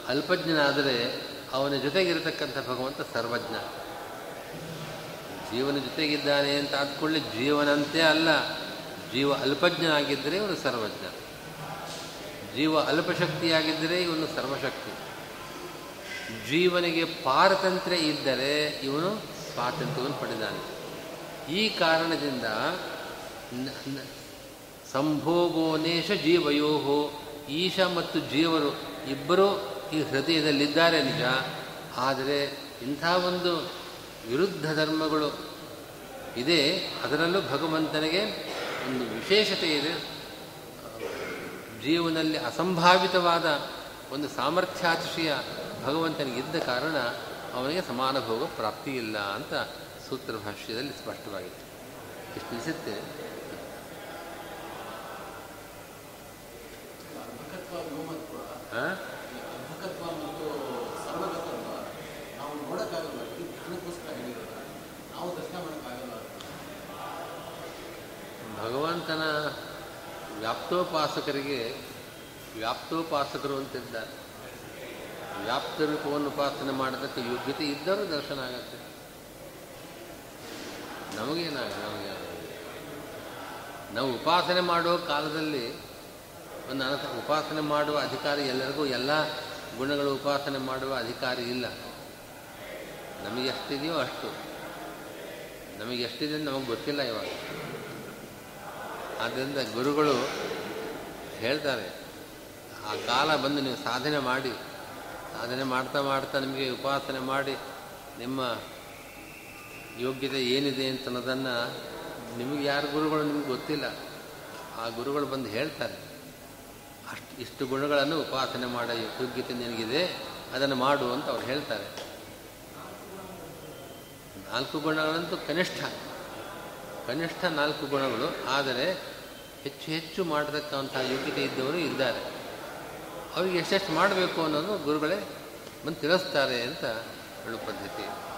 ಅಲ್ಪಜ್ಞನಾದರೆ ಅವನ ಜೊತೆಗಿರತಕ್ಕಂಥ ಭಗವಂತ ಸರ್ವಜ್ಞ. ಜೀವನ ಜೊತೆಗಿದ್ದಾನೆ ಅಂತ ಆದ್ಕೊಳ್ಳಿ, ಜೀವನಂತೆ ಅಲ್ಲ, ಜೀವ ಅಲ್ಪಜ್ಞನಾಗಿದ್ದರೆ ಇವನು ಸರ್ವಜ್ಞ. ಜೀವ ಅಲ್ಪಶಕ್ತಿಯಾಗಿದ್ದರೆ ಇವನು ಸರ್ವಶಕ್ತಿ. ಜೀವನಿಗೆ ಪಾರತಂತ್ರ್ಯ ಇದ್ದರೆ ಇವನು ಸ್ವಾತಂತ್ರ್ಯವನ್ನು ಪಡೆದಾನೆ. ಈ ಕಾರಣದಿಂದ ಸಂಭೋಗೋನೇಶ ಜೀವಯೋಹೋ, ಈಶ ಮತ್ತು ಜೀವರು ಇಬ್ಬರೂ ಈ ಹೃದಯದಲ್ಲಿದ್ದಾರೆ ನಿಜ. ಆದರೆ ಇಂಥ ಒಂದು ವಿರುದ್ಧ ಧರ್ಮಗಳು ಇದೆ. ಅದರಲ್ಲೂ ಭಗವಂತನಿಗೆ ಒಂದು ವಿಶೇಷತೆ ಇದೆ. ಜೀವನದಲ್ಲಿ ಅಸಂಭಾವಿತವಾದ ಒಂದು ಸಾಮರ್ಥ್ಯಾತಿಶಯ ಭಗವಂತನಿಗಿದ್ದ ಕಾರಣ ಅವನಿಗೆ ಸಮಾನ ಭೋಗ ಪ್ರಾಪ್ತಿ ಇಲ್ಲ ಅಂತ ಸೂತ್ರ ಭಾಷ್ಯದಲ್ಲಿ ಸ್ಪಷ್ಟವಾಗಿದೆ. ಇಷ್ಟು ತಿಳಿಸುತ್ತೆ? ಅರ್ಭಕತ್ವ ಗೋಮತ್ವ ಆ? ಈ ಅರ್ಭಕತ್ವ ಮತ್ತು ಸರ್ವಗತತ್ವ ನಾವು ನೋಡೋಕ್ಕಾಗಲ್ಲ ಇದು ಜ್ಞಾನಕ್ಕೋಸ್ಕರ ಹೇಳಿರೋದು ನಾವು ದರ್ಶನ ಮಾಡೋಕ್ಕಾಗಲ್ಲ ಭಗವಂತನ ವ್ಯಾಪ್ತೋಪಾಸಕರಿಗೆ ವ್ಯಾಪ್ತೋಪಾಸಕರು ಅಂತಿದ್ದಾರೆ. ವ್ಯಾಪ್ತ ರೂಪವನ್ನು ಉಪಾಸನೆ ಮಾಡೋದಕ್ಕೆ ಯೋಗ್ಯತೆ ಇದ್ದರೂ ದರ್ಶನ ಆಗತ್ತೆ. ನಮಗೇನಾಗ ನಮಗೆ ನಾವು ಉಪಾಸನೆ ಮಾಡೋ ಕಾಲದಲ್ಲಿ ಒಂದು ಅನಸ, ಉಪಾಸನೆ ಮಾಡುವ ಅಧಿಕಾರಿ ಎಲ್ಲರಿಗೂ ಎಲ್ಲ ಗುಣಗಳು ಉಪಾಸನೆ ಮಾಡುವ ಅಧಿಕಾರಿ ಇಲ್ಲ. ನಮಗೆ ಎಷ್ಟಿದೆಯೋ ಅಷ್ಟು. ನಮಗೆ ಎಷ್ಟಿದೆ ನಮಗೆ ಗೊತ್ತಿಲ್ಲ ಇವಾಗ. ಆದ್ದರಿಂದ ಗುರುಗಳು ಹೇಳ್ತಾರೆ, ಆ ಕಾಲ ಬಂದು ನೀವು ಸಾಧನೆ ಮಾಡಿ, ಸಾಧನೆ ಮಾಡ್ತಾ ಮಾಡ್ತಾ ನಿಮಗೆ ಉಪಾಸನೆ ಮಾಡಿ, ನಿಮ್ಮ ಯೋಗ್ಯತೆ ಏನಿದೆ ಅಂತ ಅನ್ನೋದನ್ನು ನಿಮಗೆ ಯಾರು ಗುರುಗಳು ನಿಮ್ಗೆ ಗೊತ್ತಿಲ್ಲ. ಆ ಗುರುಗಳು ಬಂದು ಹೇಳ್ತಾರೆ, ಅಷ್ಟು, ಇಷ್ಟು ಗುಣಗಳನ್ನು ಉಪಾಸನೆ ಮಾಡೋ, ಯೋಗ್ಯತೆ ನಿನಗಿದೆ, ಅದನ್ನು ಮಾಡು ಅಂತ ಅವ್ರು ಹೇಳ್ತಾರೆ. ನಾಲ್ಕು ಗುಣಗಳಂತೂ ಕನಿಷ್ಠ ಕನಿಷ್ಠ ನಾಲ್ಕು ಗುಣಗಳು, ಆದರೆ ಹೆಚ್ಚು ಹೆಚ್ಚು ಮಾಡತಕ್ಕಂಥ ಯೋಗ್ಯತೆ ಇದ್ದವರು ಇದ್ದಾರೆ. ಅವ್ರಿಗೆ ಎಷ್ಟೆಷ್ಟು ಮಾಡಬೇಕು ಅನ್ನೋದು ಗುರುಗಳೇ ಬಂದು ತಿಳಿಸ್ತಾರೆ ಅಂತ ಹೇಳೋ ಪದ್ಧತಿ.